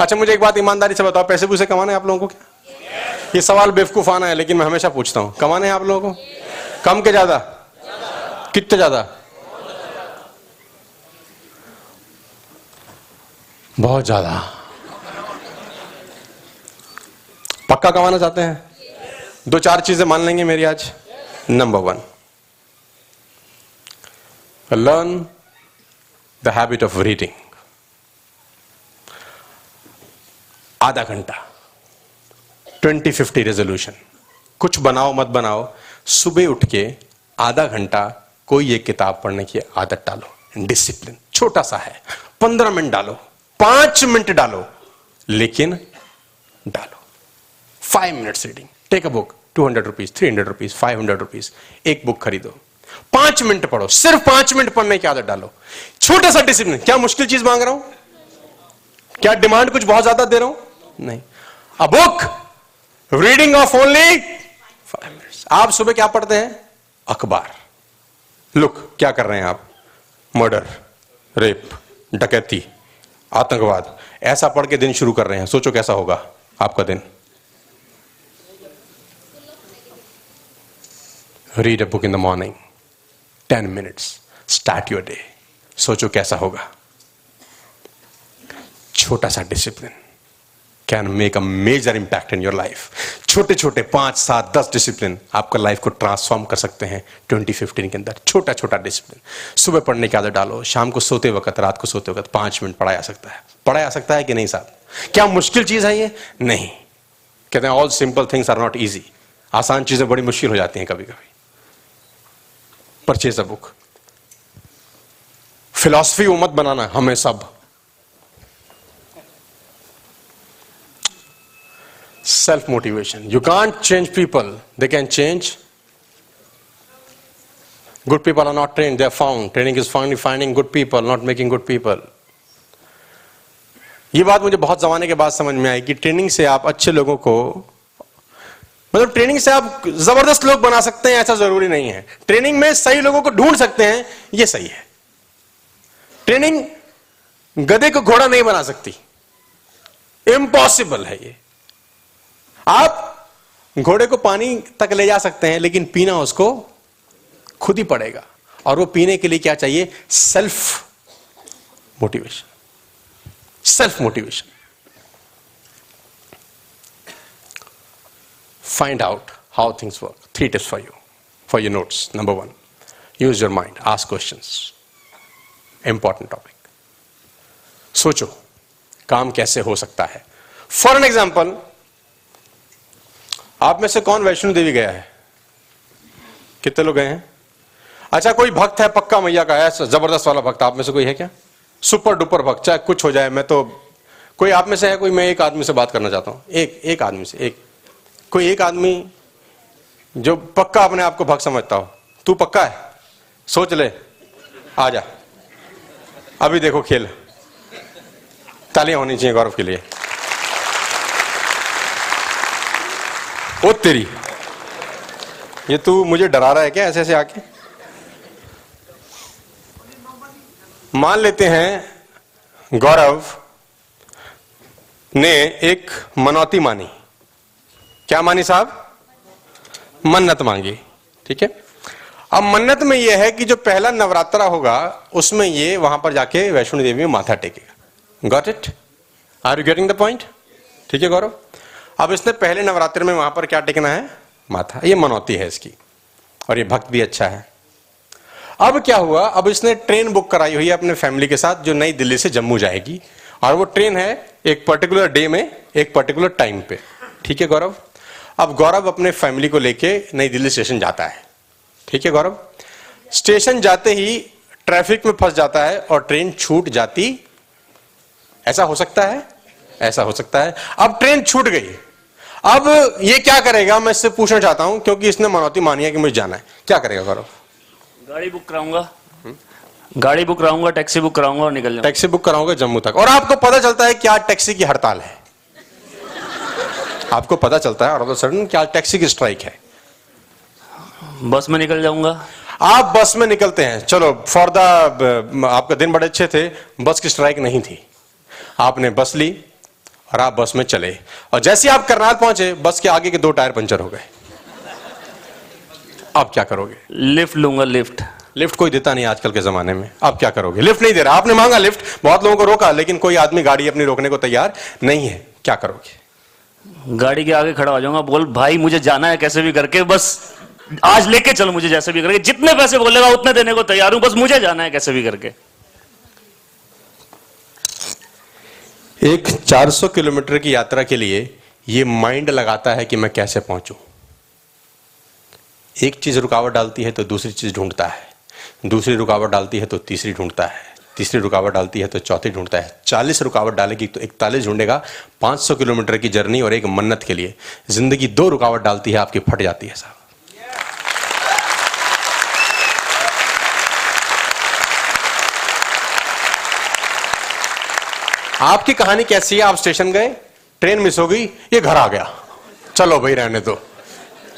अच्छा मुझे एक बात ईमानदारी से बताओ पैसे पूसे कमाने आप लोगों को क्या? Yes. ये सवाल बेवकूफाना है लेकिन मैं हमेशा पूछता हूँ। कमाने हैं आप लोगों को? कम के ज़्यादा? कितने ज़्यादा? बहुत ज़्यादा। पक्का कमाना चाहते हैं? दो चार चीज़ें मान लेंगे मेरी आज। Number one learn the habit of reading आधा घंटा। ट्वेंटी फिफ्टी रेजोल्यूशन कुछ बनाओ मत बनाओ। सुबह उठ के आधा घंटा कोई एक किताब पढ़ने की आदत डालो डिसिप्लिन छोटा सा है। पंद्रह मिनट डालो, पाँच मिनट डालो, लेकिन डालो। Five minutes reading take a book two hundred rupees three hundred rupees five hundred rupees एक बुक खरीदो। पाँच मिनट पढ़ो, सिर्फ़ पाँच मिनट पढ़ने की आदत डालो। छोटा सा डिसिप्लिन क्या मुश्किल चीज़ मांग रहा हूँ? क्या डिमांड कुछ बहुत ज़्यादा दे रहा हूँ? नहीं। A book reading of only five minutes आप सुबह क्या पढ़ते हैं? अखबार। लुक, क्या कर रहे हैं आप? मर्डर, रेप, डकैती, आतंकवाद, ऐसा पढ़ के दिन शुरू कर रहे हैं। सोचो कैसा होगा आपका दिन। Read a book in the morning ten minutes start your day सोचो कैसा होगा। छोटा सा discipline can make a major impact in your life छोटे छोटे पाँच, सात, दस डिसिप्लिन आपका लाइफ को ट्रांसफॉर्म कर सकते हैं ट्वेंटी फिफ्टीन के अंदर। छोटा छोटा डिसिप्लिन सुबह पढ़ने की आदत डालो, शाम को सोते वक्त, रात को सोते वक्त पाँच मिनट पढ़ाया सकता है। पढ़ाया सकता है कि नहीं साहब? क्या मुश्किल चीज़ है ये? नहीं। कहते हैं all simple things are not easy आसान चीज़ें बड़ी मुश्किल हो जाती हैं कभी कभी परचेज अ बुक फिलॉसफी उम्मत बनाना, हमें सब। Self motivation. You can't change people, they can change. Good people are not trained, they are found. Training is finally finding good people, not making good people. ये बात मुझे बहुत जमाने के बाद समझ में आई कि ट्रेनिंग से आप अच्छे लोगों को मतलब ट्रेनिंग से आप ज़बरदस्त लोग बना सकते हैं ऐसा ज़रूरी नहीं है ट्रेनिंग में सही लोगों को ढूंढ सकते हैं ये सही है ट्रेनिंग गधे को घोड़ा नहीं बना सकती इम्पॉसिबल है ये आप घोड़े को पानी तक ले जा सकते हैं, लेकिन पीना उसको खुद ही पड़ेगा। और वो पीने के लिए क्या चाहिए? Self motivation. Self motivation. Find out how things work three tips for you for you notes number one use your mind ask question important topic सोचो, काम कैसे हो सकता है? फॉर एन एग्ज़ाम्पल आप में से कौन वैष्णो देवी गया है? कितने लोग गए हैं? अच्छा कोई भक्त है, पक्का मैया का है ज़बरदस्त वाला भक्त आप में से कोई है क्या? सुपर डुपर भक्त, चाहे कुछ हो जाए, मैं तो कोई आप में से है? कोई मैं एक आदमी से बात करना चाहता हूँ। एक एक आदमी से, एक। कोई एक आदमी जो पक्का अपने आप को भक्त समझता हो। तू पक्का है? सोच ले। आ जा अभी देखो खेल। तालियाँ होनी चाहिए गौरव के लिए। ओ तेरी ये तू मुझे डरा रहा है क्या ऐसे ऐसे आके? मान लेते हैं गौरव ने एक मनौती मानी। क्या मानी साहब? मन्नत मांगी, ठीक है? अब मन्नत में यह है कि जो पहला नवरात्रा होगा, उसमें ये वहाँ पर जाके वैष्णो देवी में माथा टेकेगा। Got it are you getting the point ठीक है गौरव? अब इसने पहले नवरात्र में वहाँ पर क्या टेकना है? माथा। ये मनौती है इसकी। और ये भक्त भी अच्छा है। अब क्या हुआ? अब इसने ट्रेन बुक कराई हुई है अपने फैमिली के साथ, जो नई दिल्ली से जम्मू जाएगी। और वो ट्रेन है एक पर्टिकुलर डे में, एक पर्टिकुलर टाइम पे। ठीक है, गौरव? अब गौरव अपने फैमिली को लेके नई दिल्ली स्टेशन जाता है। ठीक है, गौरव? स्टेशन जाते ही ट्रैफ़िक में फंस जाता है और ट्रेन छूट जाती। ऐसा हो सकता है? ऐसा हो सकता है। अब ट्रेन छूट गई। अब ये क्या करेगा? मैं इससे पूछना चाहता हूँ क्योंकि इसने मनौती मानी है कि मुझे जाना है। क्या करेगा गौरव गाड़ी बुक कराऊँगा। गाड़ी बुक कराऊँगा टैक्सी बुक कराऊँगा और निकल जाऊँगा। टैक्सी बुक कराऊँगा जम्मू तक। और आपको पता चलता है कि आज टैक्सी की हड़ताल है? आपको पता चलता है और सडन क्या टैक्सी की स्ट्राइक है? बस में निकल जाऊँगा। आप बस में निकलते हैं। चलो फॉर द आपका दिन बड़े अच्छे थे बस की स्ट्राइक नहीं थी। आपने बस ली और आप बस में चले। और जैसे आप करनाल पहुँचे बस के आगे के दो टायर पंचर हो गए। आप क्या करोगे? लिफ्ट लूँगा लिफ्ट। लिफ्ट कोई देता नहीं आजकल के जमाने में। आप क्या करोगे? लिफ्ट नहीं दे रहा। आपने मांगा लिफ्ट बहुत लोगों को रोका लेकिन कोई आदमी गाड़ी अपनी रोकने को तैयार नहीं है। क्या करोगे? गाड़ी के आगे खड़ा हो जाऊँगा बोल भाई मुझे जाना है कैसे भी करके बस आज लेके चलो मुझे जैसे भी करके। जितने पैसे बोलेगा उतने देने को तैयार हूँ बस मुझे जाना है कैसे भी करके। एक 400 किलोमीटर की यात्रा के लिए ये माइंड लगाता है कि मैं कैसे पहुंचूं। एक चीज़ रुकावट डालती है तो दूसरी चीज़ ढूंढता है। दूसरी रुकावट डालती है तो तीसरी ढूंढता है। तीसरी रुकावट डालती है तो चौथी ढूंढता है। चालीस रुकावट डालेगी तो इकतालीस ढूंढेगा। पाँच सौ किलोमीटर की जर्नी और एक मन्नत के लिए। ज़िंदगी दो रुकावट डालती है, आपकी फट जाती है साहब। आपकी कहानी कैसी है? आप स्टेशन गए, ट्रेन मिस हो गई, ये घर आ गया। चलो भाई, रहने दो।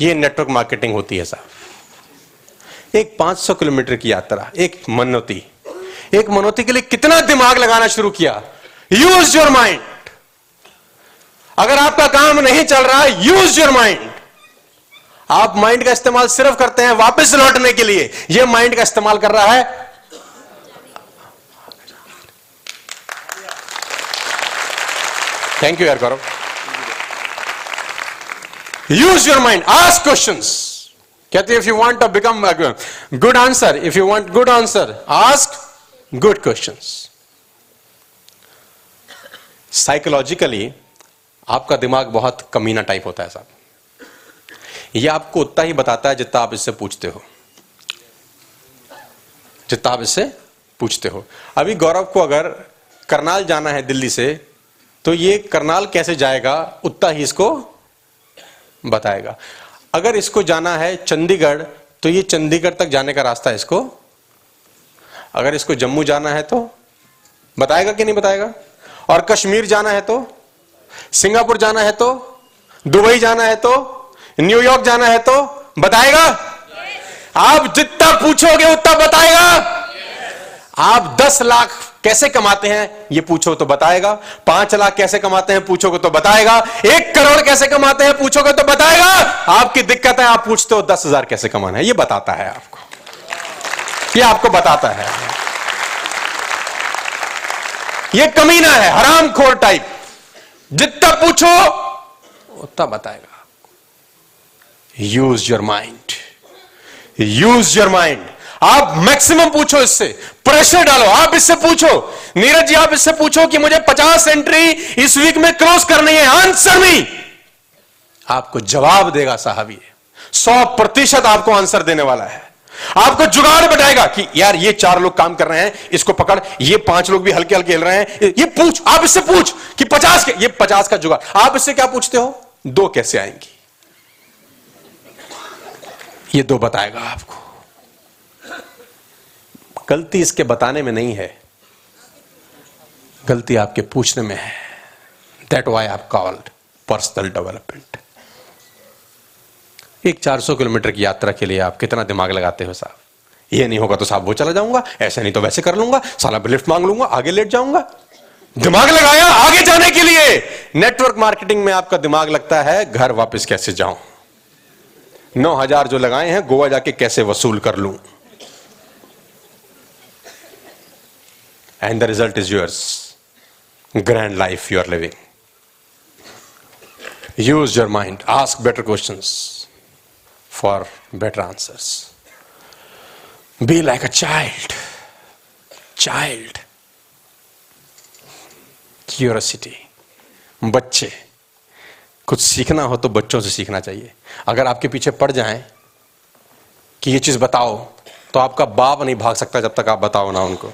ये नेटवर्क मार्केटिंग होती है साहब। एक 500 किलोमीटर की यात्रा, एक मनोती। एक मनोती के लिए कितना दिमाग लगाना शुरू किया? यूज़ योर माइंड अगर आपका काम नहीं चल रहा यूज़ योर माइंड आप माइंड का इस्तेमाल सिर्फ़ करते हैं, वापस लौटने के लिए। यह माइंड का इस्तेमाल कर रहा है थैंक यू यार Gaurav use your mind ask questions कहते if you want to become good answer if you want good answer ask good questions psychologically आपका दिमाग बहुत कमीना टाइप होता है, साहब। यह आपको उतना ही बताता है जितना आप इससे पूछते हो। जितना आप इससे पूछते हो। अभी गौरव को अगर करनाल जाना है दिल्ली से तो ये करनाल कैसे जाएगा उतना ही इसको बताएगा। अगर इसको जाना है चंडीगढ़ तो ये चंडीगढ़ तक जाने का रास्ता इसको। अगर इसको जम्मू जाना है तो बताएगा कि नहीं बताएगा? और कश्मीर जाना है तो सिंगापुर जाना है तो दुबई जाना है तो न्यूयॉर्क जाना है तो बताएगा? आप जितना पूछोगे उतना बताएगा। आप दस लाख कैसे कमाते हैं, ये पूछो तो बताएगा। पाँच लाख कैसे कमाते हैं, पूछोगे तो बताएगा। एक करोड़ कैसे कमाते हैं, पूछोगे तो बताएगा। आपकी दिक्कत है, आप पूछते हो, दस हज़ार कैसे कमाना है, ये बताता है आपको। ये आपको बताता है। ये कमीना है हराम खोर टाइप जितना पूछो, उतना बताएगा use your mind use your mind आप मैक्सिमम पूछो इससे। प्रेशर डालो, आप इससे पूछो। नीरज जी, आप इससे पूछो कि मुझे 50 एंट्री इस वीक में क्रॉस करनी है। आंसर नहीं आपको जवाब देगा साहब ये। सौ प्रतिशत आपको आंसर देने वाला है। आपको जुगाड़ बताएगा कि यार, ये चार लोग काम कर रहे हैं, इसको पकड़, ये पाँच लोग भी हल्के हल्के हिल रहे हैं। ये पूछ, आप इससे पूछ कि पचास के, ये पचास का जुगाड़। आप इससे क्या पूछते हो? दो कैसे आएँगी? ये दो बताएगा आपको। गलती इसके बताने में नहीं है। गलती आपके पूछने में है। दैट वाई आप कॉल्ड पर्सनल डेवलपमेंट एक 400 किलोमीटर की यात्रा के लिए आप कितना दिमाग लगाते हो साहब? ये नहीं होगा तो साहब वो चला जाऊँगा, ऐसे नहीं तो वैसे कर लूँगा, साला लिफ्ट मांग लूँगा, आगे लेट जाऊँगा। दिमाग लगाया आगे जाने के लिए। नेटवर्क मार्केटिंग में आपका दिमाग लगता है, घर वापस कैसे जाऊँ? नौ हज़ार जो लगाए हैं, गोवा जाके कैसे वसूल कर लूँ? And the result is yours. Grand life you are living. Use your mind, ask better questions for better answers. Be like a child. Child. Curiosity. बच्चे कुछ सीखना हो तो बच्चों से सीखना चाहिए अगर आपके पीछे पड़ जाएँ कि ये चीज़ बताओ तो आपका बाप नहीं भाग सकता जब तक आप बताओ ना उनको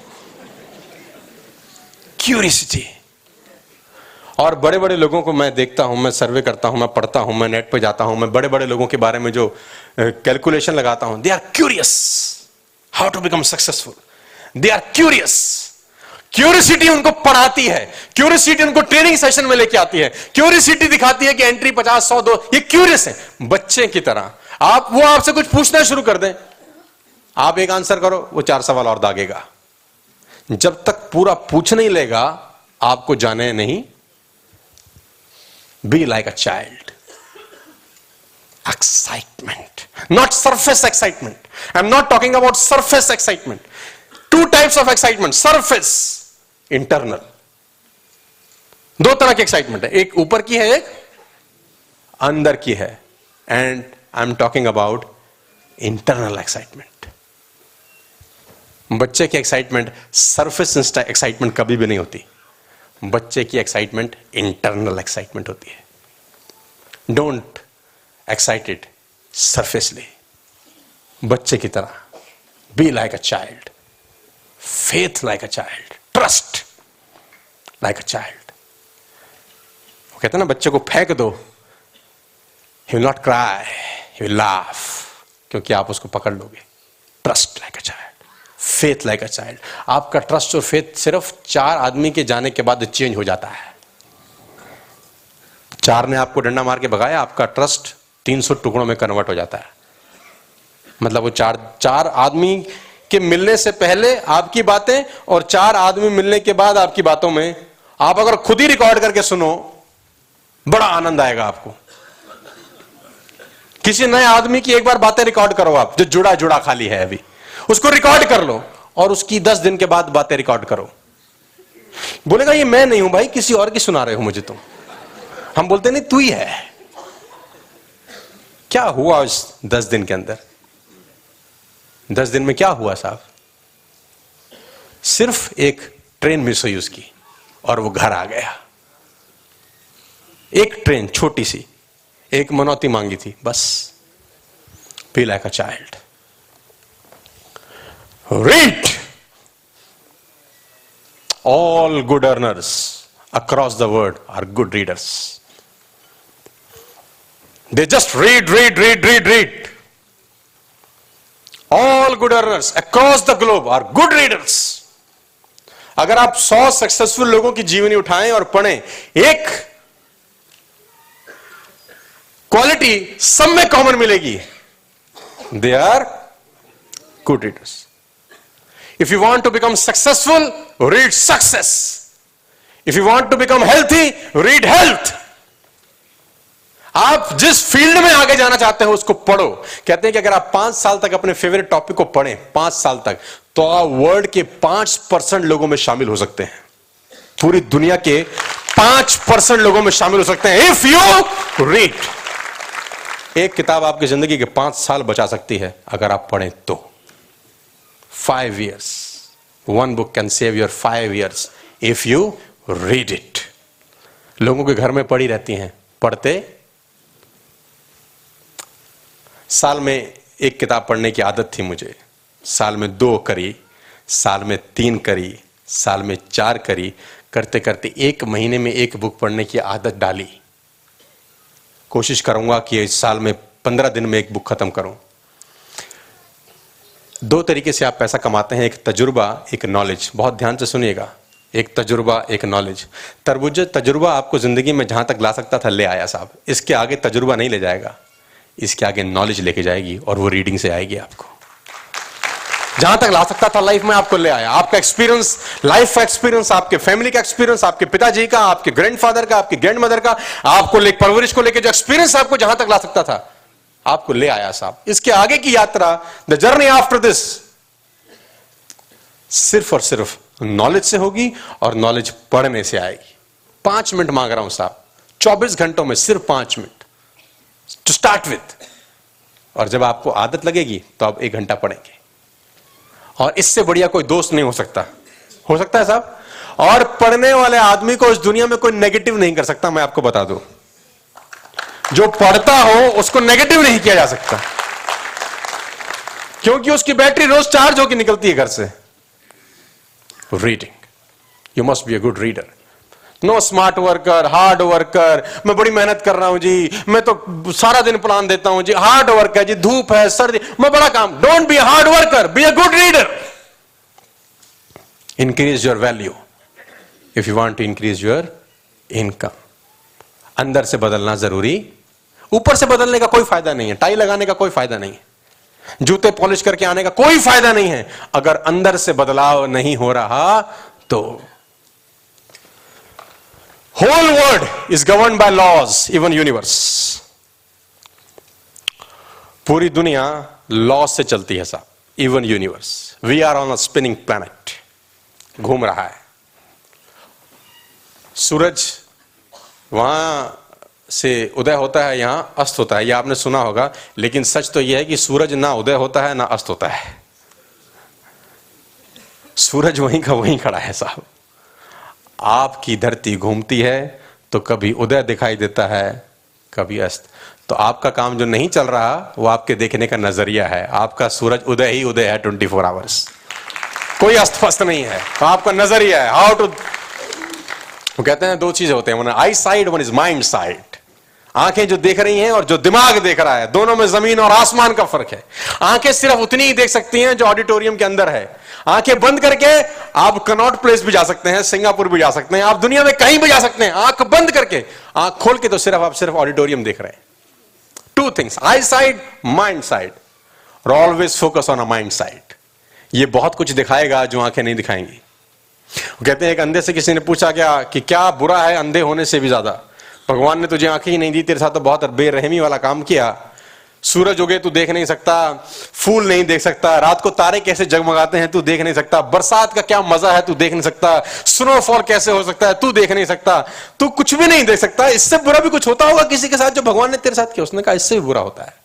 क्यूरियसिटी और बड़े बड़े लोगों को मैं देखता हूँ, मैं सर्वे करता हूँ, मैं पढ़ता हूँ, मैं नेट पे जाता हूँ, मैं बड़े बड़े लोगों के बारे में जो कैलकुलेशन लगाता हूँ they are curious how to become successful they are curious curiosity उनको पढ़ाती है क्यूरियसिटी उनको ट्रेनिंग सेशन में लेके आती है क्यूरियसिटी दिखाती है कि एंट्री पचास, सौ, दो, ये क्यूरियस है। बच्चे की तरह। आप, वो आपसे कुछ पूछना शुरू कर दें। आप एक आंसर करो, वो चार सवाल और दागेगा। जब तक पूरा पूछ नहीं लेगा, आपको जाने नहीं। Be like a child excitement not surface excitement I am not talking about surface excitement two types of excitement surface internal दो तरह की एक्साइटमेंट है। एक ऊपर की है, एक अंदर की है। And I am talking about internal excitement बच्चे की एक्साइटमेंट सरफेस एक्साइटमेंट कभी भी नहीं होती। बच्चे की एक्साइटमेंट इंटरनल एक्साइटमेंट होती है। डोंट एक्साइटेड सरफेसली बच्चे की तरह। Be like a child faith like a child trust like a child वो कहते ना, बच्चे को फेंक दो। He will not cry he will laugh क्योंकि आप उसको पकड़ लोगे। Trust like a child faith like a child आपका ट्रस्ट और फेथ सिर्फ़ चार आदमी के जाने के बाद चेंज हो जाता है। चार ने आपको डंडा मार के भगाया, आपका ट्रस्ट 300 टुकड़ों में कन्वर्ट हो जाता है। मतलब वो चार चार आदमी के मिलने से पहले आपकी बातें और चार आदमी मिलने के बाद आपकी बातों में आप अगर खुद ही रिकॉर्ड करके सुनो, बड़ा आनंद आएगा आपको। किसी नए आदमी की एक बार बातें रिकॉर्ड करो आप, जो जुड़ा जुड़ा खाली है अभी। उसको रिकॉर्ड कर लो और उसकी दस दिन के बाद बातें रिकॉर्ड करो। बोलेगा, ये मैं नहीं हूँ भाई, किसी और की सुना रहे हो मुझे तुम। हम बोलते, नहीं, तू ही है। क्या हुआ उस दस दिन के अंदर? दस दिन में क्या हुआ साहब? सिर्फ़ एक ट्रेन मिस हुई उसकी और वो घर आ गया। एक ट्रेन छोटी सी, एक मनौती मांगी थी, बस, पीला का child Read. All good earners across the world are good readers. They just read, read, read, read, read. All good earners across the globe are good readers. अगर आप सौ सक्सेसफुल लोगों की जीवनी उठाएँ और पढ़ें एक क्वालिटी सब में कॉमन मिलेगी they are good readers If you want to become successful, read success. If you want to become healthy, read health. आप जिस फ़ील्ड में आगे जाना चाहते हो उसको पढ़ो। कहते हैं कि अगर आप पाँच साल तक अपने फेवरेट टॉपिक को पढ़ें पाँच साल तक तो आप वर्ल्ड के पाँच परसेंट लोगों में शामिल हो सकते हैं। पूरी दुनिया के पाँच परसेंट लोगों में शामिल हो सकते हैं। इफ़ यू रीड एक किताब आपकी ज़िंदगी के पाँच साल बचा सकती है अगर आप पढ़ें तो। Five years one book can save your five years if you read it लोगों के घर में पड़ी रहती हैं, पढ़ते? साल में एक किताब पढ़ने की आदत थी मुझे। साल में दो करी, साल में तीन करी, साल में चार करी करते करते एक महीने में एक बुक पढ़ने की आदत डाली। कोशिश करूँगा कि इस साल में पंद्रह दिन में एक बुक खत्म करूँ। दो तरीके से आप पैसा कमाते हैं, एक तजुर्बा, एक नॉलेज बहुत ध्यान से सुनिएगा। एक तजुर्बा, एक नॉलेज तरबुज, तजुर्बा आपको ज़िंदगी में जहाँ तक ला सकता था, ले आया साहब। इसके आगे तजुर्बा नहीं ले जाएगा। इसके आगे नॉलेज लेके जाएगी और वो रीडिंग से आएगी आपको। जहाँ तक ला सकता था लाइफ में आपको ले आया। आपका एक्सपीरियंस लाइफ का एक्सपीरियंस आपके फैमिली का एक्सपीरियंस आपके पिताजी का, आपके ग्रैंडफादर का, आपके ग्रैंड मदर का, आपको ले, परवरिश को लेकर जो एक्सपीरियंस आपको जहाँ तक ला सकता था। आपको ले आया साहब। इसके आगे की यात्रा द जर्नी आफ्टर दिस सिर्फ़ और सिर्फ़ नॉलेज से होगी और नॉलेज पढ़ने से आएगी। पाँच मिनट मांग रहा हूँ साहब। चौबीस घंटों में सिर्फ़ पाँच मिनट। टू स्टार्ट विथ और जब आपको आदत लगेगी तो आप एक घंटा पढ़ेंगे। और इससे बढ़िया कोई दोस्त नहीं हो सकता। हो सकता है साहब? और पढ़ने वाले आदमी को इस दुनिया में कोई नेगेटिव नहीं कर सकता, मैं आपको बता दूँ। जो पढ़ता हो, उसको नेगेटिव नहीं किया जा सकता। क्योंकि उसकी बैटरी रोज चार्ज होकर निकलती है घर से। Reading you must be a good reader no smart worker hard worker मैं बड़ी मेहनत कर रहा हूँ जी। मैं तो सारा दिन प्लान देता हूँ जी। हार्ड वर्क है जी, धूप है, सर्दी। मैं बड़ा काम। Don't be hard worker be a good reader increase your value if you want to increase your income अंदर से बदलना ज़रूरी, ऊपर से बदलने का कोई फ़ायदा नहीं है, टाई लगाने का कोई फ़ायदा नहीं है, जूते पॉलिश करके आने का कोई फ़ायदा नहीं है। अगर अंदर से बदलाव नहीं हो रहा तो whole world is govern by laws even universe पूरी दुनिया लॉ से चलती है साहब even universe we are on a spinning planet घूम रहा है। सूरज वहाँ से उदय होता है, यहाँ अस्त होता है। यह आपने सुना होगा, लेकिन सच तो यह है कि सूरज ना उदय होता है, ना अस्त होता है। सूरज वहीं का वहीं खड़ा है साहब। आपकी धरती घूमती है तो कभी उदय दिखाई देता है, कभी अस्त। तो आपका काम जो नहीं चल रहा, वो आपके देखने का नज़रिया है। आपका सूरज उदय ही उदय है, ट्वेंटी फोर आवर्स। कोई अस्त फस्त नहीं है। तो आपका नज़रिया है हाउ टू वो कहते हैं, दो चीज़ें होते हैं। One eye side one is mind side आँखें जो देख रही हैं और जो दिमाग देख रहा है, दोनों में ज़मीन और आसमान का फ़र्क है। आँखें सिर्फ़ उतनी ही देख सकती हैं जो ऑडिटोरियम के अंदर है। आँखें बंद करके आप कनॉट प्लेस भी जा सकते हैं सिंगापुर भी जा सकते हैं, आप दुनिया में कहीं भी जा सकते हैं, आँख बंद करके। आँख खोल के तो सिर्फ़ आप सिर्फ़ ऑडिटोरियम देख रहे हैं। Two things eye side mind side और always focus on a mind side ये बहुत कुछ दिखाएगा जो आँखें नहीं दिखाएँगी। कहते हैं, एक अंधे से किसी ने पूछा क्या कि क्या बुरा है अंधे होने से भी ज़्यादा? भगवान ने तुझे आँखें ही नहीं दी, तेरे साथ तो बहुत बेरहमी वाला काम किया। सूरज उगे, तू देख नहीं सकता, फूल नहीं देख सकता, रात को तारे कैसे जगमगाते हैं, तू देख नहीं सकता, बरसात का क्या मज़ा है, तू देख नहीं सकता स्नोफॉल कैसे हो सकता है, तू देख नहीं सकता, तू कुछ भी नहीं देख सकता, इससे बुरा भी कुछ होता होगा किसी के साथ, जो भगवान ने तेरे साथ किया, उसने कहा, इससे भी बुरा होता है।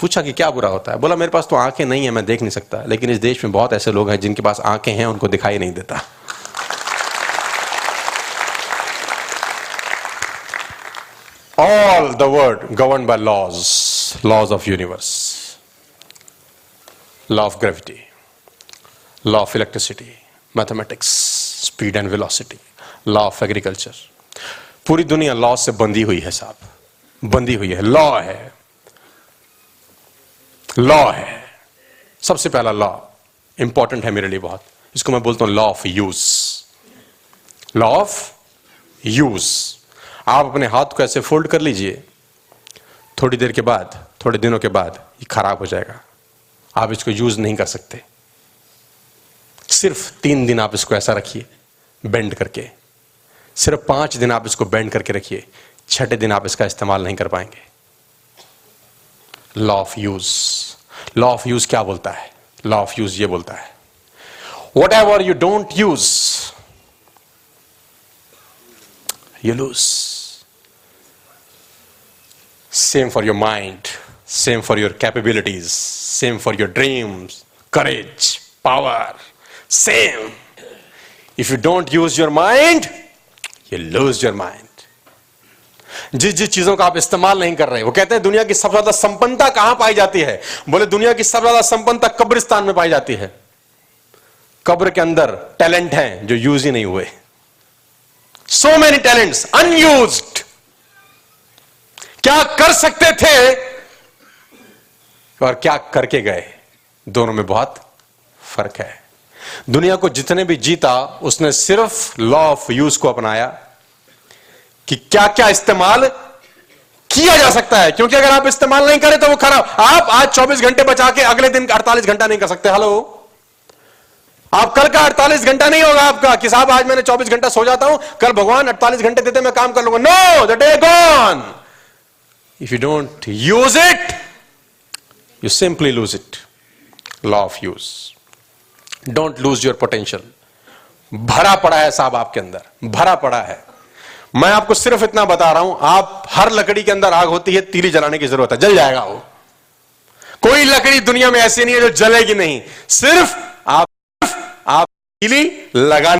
पूछा कि क्या बुरा होता है? बोला, मेरे पास तो आँखें नहीं है, मैं देख नहीं सकता। लेकिन इस देश में बहुत ऐसे लोग हैं जिनके पास आँखें हैं, उनको दिखाई नहीं देता। All the world govern by laws laws of universe law of gravity law of electricity mathematics speed and velocity law of agriculture पूरी दुनिया लॉ से बंधी हुई है साहब। बंधी हुई है। लॉ है। लॉ है। सबसे पहला लॉ इंपॉर्टेंट है मेरे लिए बहुत। इसको मैं बोलता हूँ law of use law of use आप अपने हाथ को ऐसे फोल्ड कर लीजिए। थोड़ी देर के बाद, थोड़े दिनों के बाद ये खराब हो जाएगा। आप इसको यूज़ नहीं कर सकते। सिर्फ़ तीन दिन आप इसको ऐसा रखिए बेंड करके। सिर्फ़ पाँच दिन आप इसको बेंड करके रखिए। छठे दिन आप इसका इस्तेमाल नहीं कर पाएँगे। Law of use law of use क्या बोलता है? लॉ ऑफ़ यूज़ ये बोलता है। Whatever you don't use you lose same for your mind same for your capabilities same for your dreams courage power same if you don't use your mind you lose your mind जिस जिस चीज़ों का आप इस्तेमाल नहीं कर रहे, वो कहते हैं दुनिया की सबसे ज़्यादा संपन्नता कहाँ पाई जाती है? बोले दुनिया की सबसे ज़्यादा संपन्नता कब्रिस्तान में पाई जाती है। कब्र के अंदर टैलेंट हैं जो यूज़ ही नहीं हुए। सो मेनी टैलेंट्स अनयूज्ड क्या कर सकते थे? और क्या करके गए? दोनों में बहुत फ़र्क है। दुनिया को जितने भी जीता, उसने सिर्फ़ लॉ ऑफ़ यूज़ को अपनाया। कि क्या क्या इस्तेमाल किया जा सकता है? क्योंकि अगर आप इस्तेमाल नहीं करें तो वो खराब। आप आज 24 घंटे बचा के अगले दिन 48 घंटा नहीं कर सकते। हेलो? आप कल का 48 घंटा नहीं होगा आपका कि साहब, आज मैंने 24 घंटा सो जाता हूँ, कल भगवान 48 घंटे देते, मैं काम कर लूँगा। No the day gone if you don't use it you simply lose it law of use don't lose your potential भरा पड़ा है साहब आपके अंदर। भरा पड़ा है। मैं आपको सिर्फ़ इतना बता रहा हूँ, आप हर लकड़ी के अंदर आग होती है, तीली जलाने की ज़रूरत है, जल जाएगा वो। कोई लकड़ी दुनिया में ऐसी नहीं है जो जलेगी नहीं। सिर्फ़ आप सिर्फ़ आप तीली लगा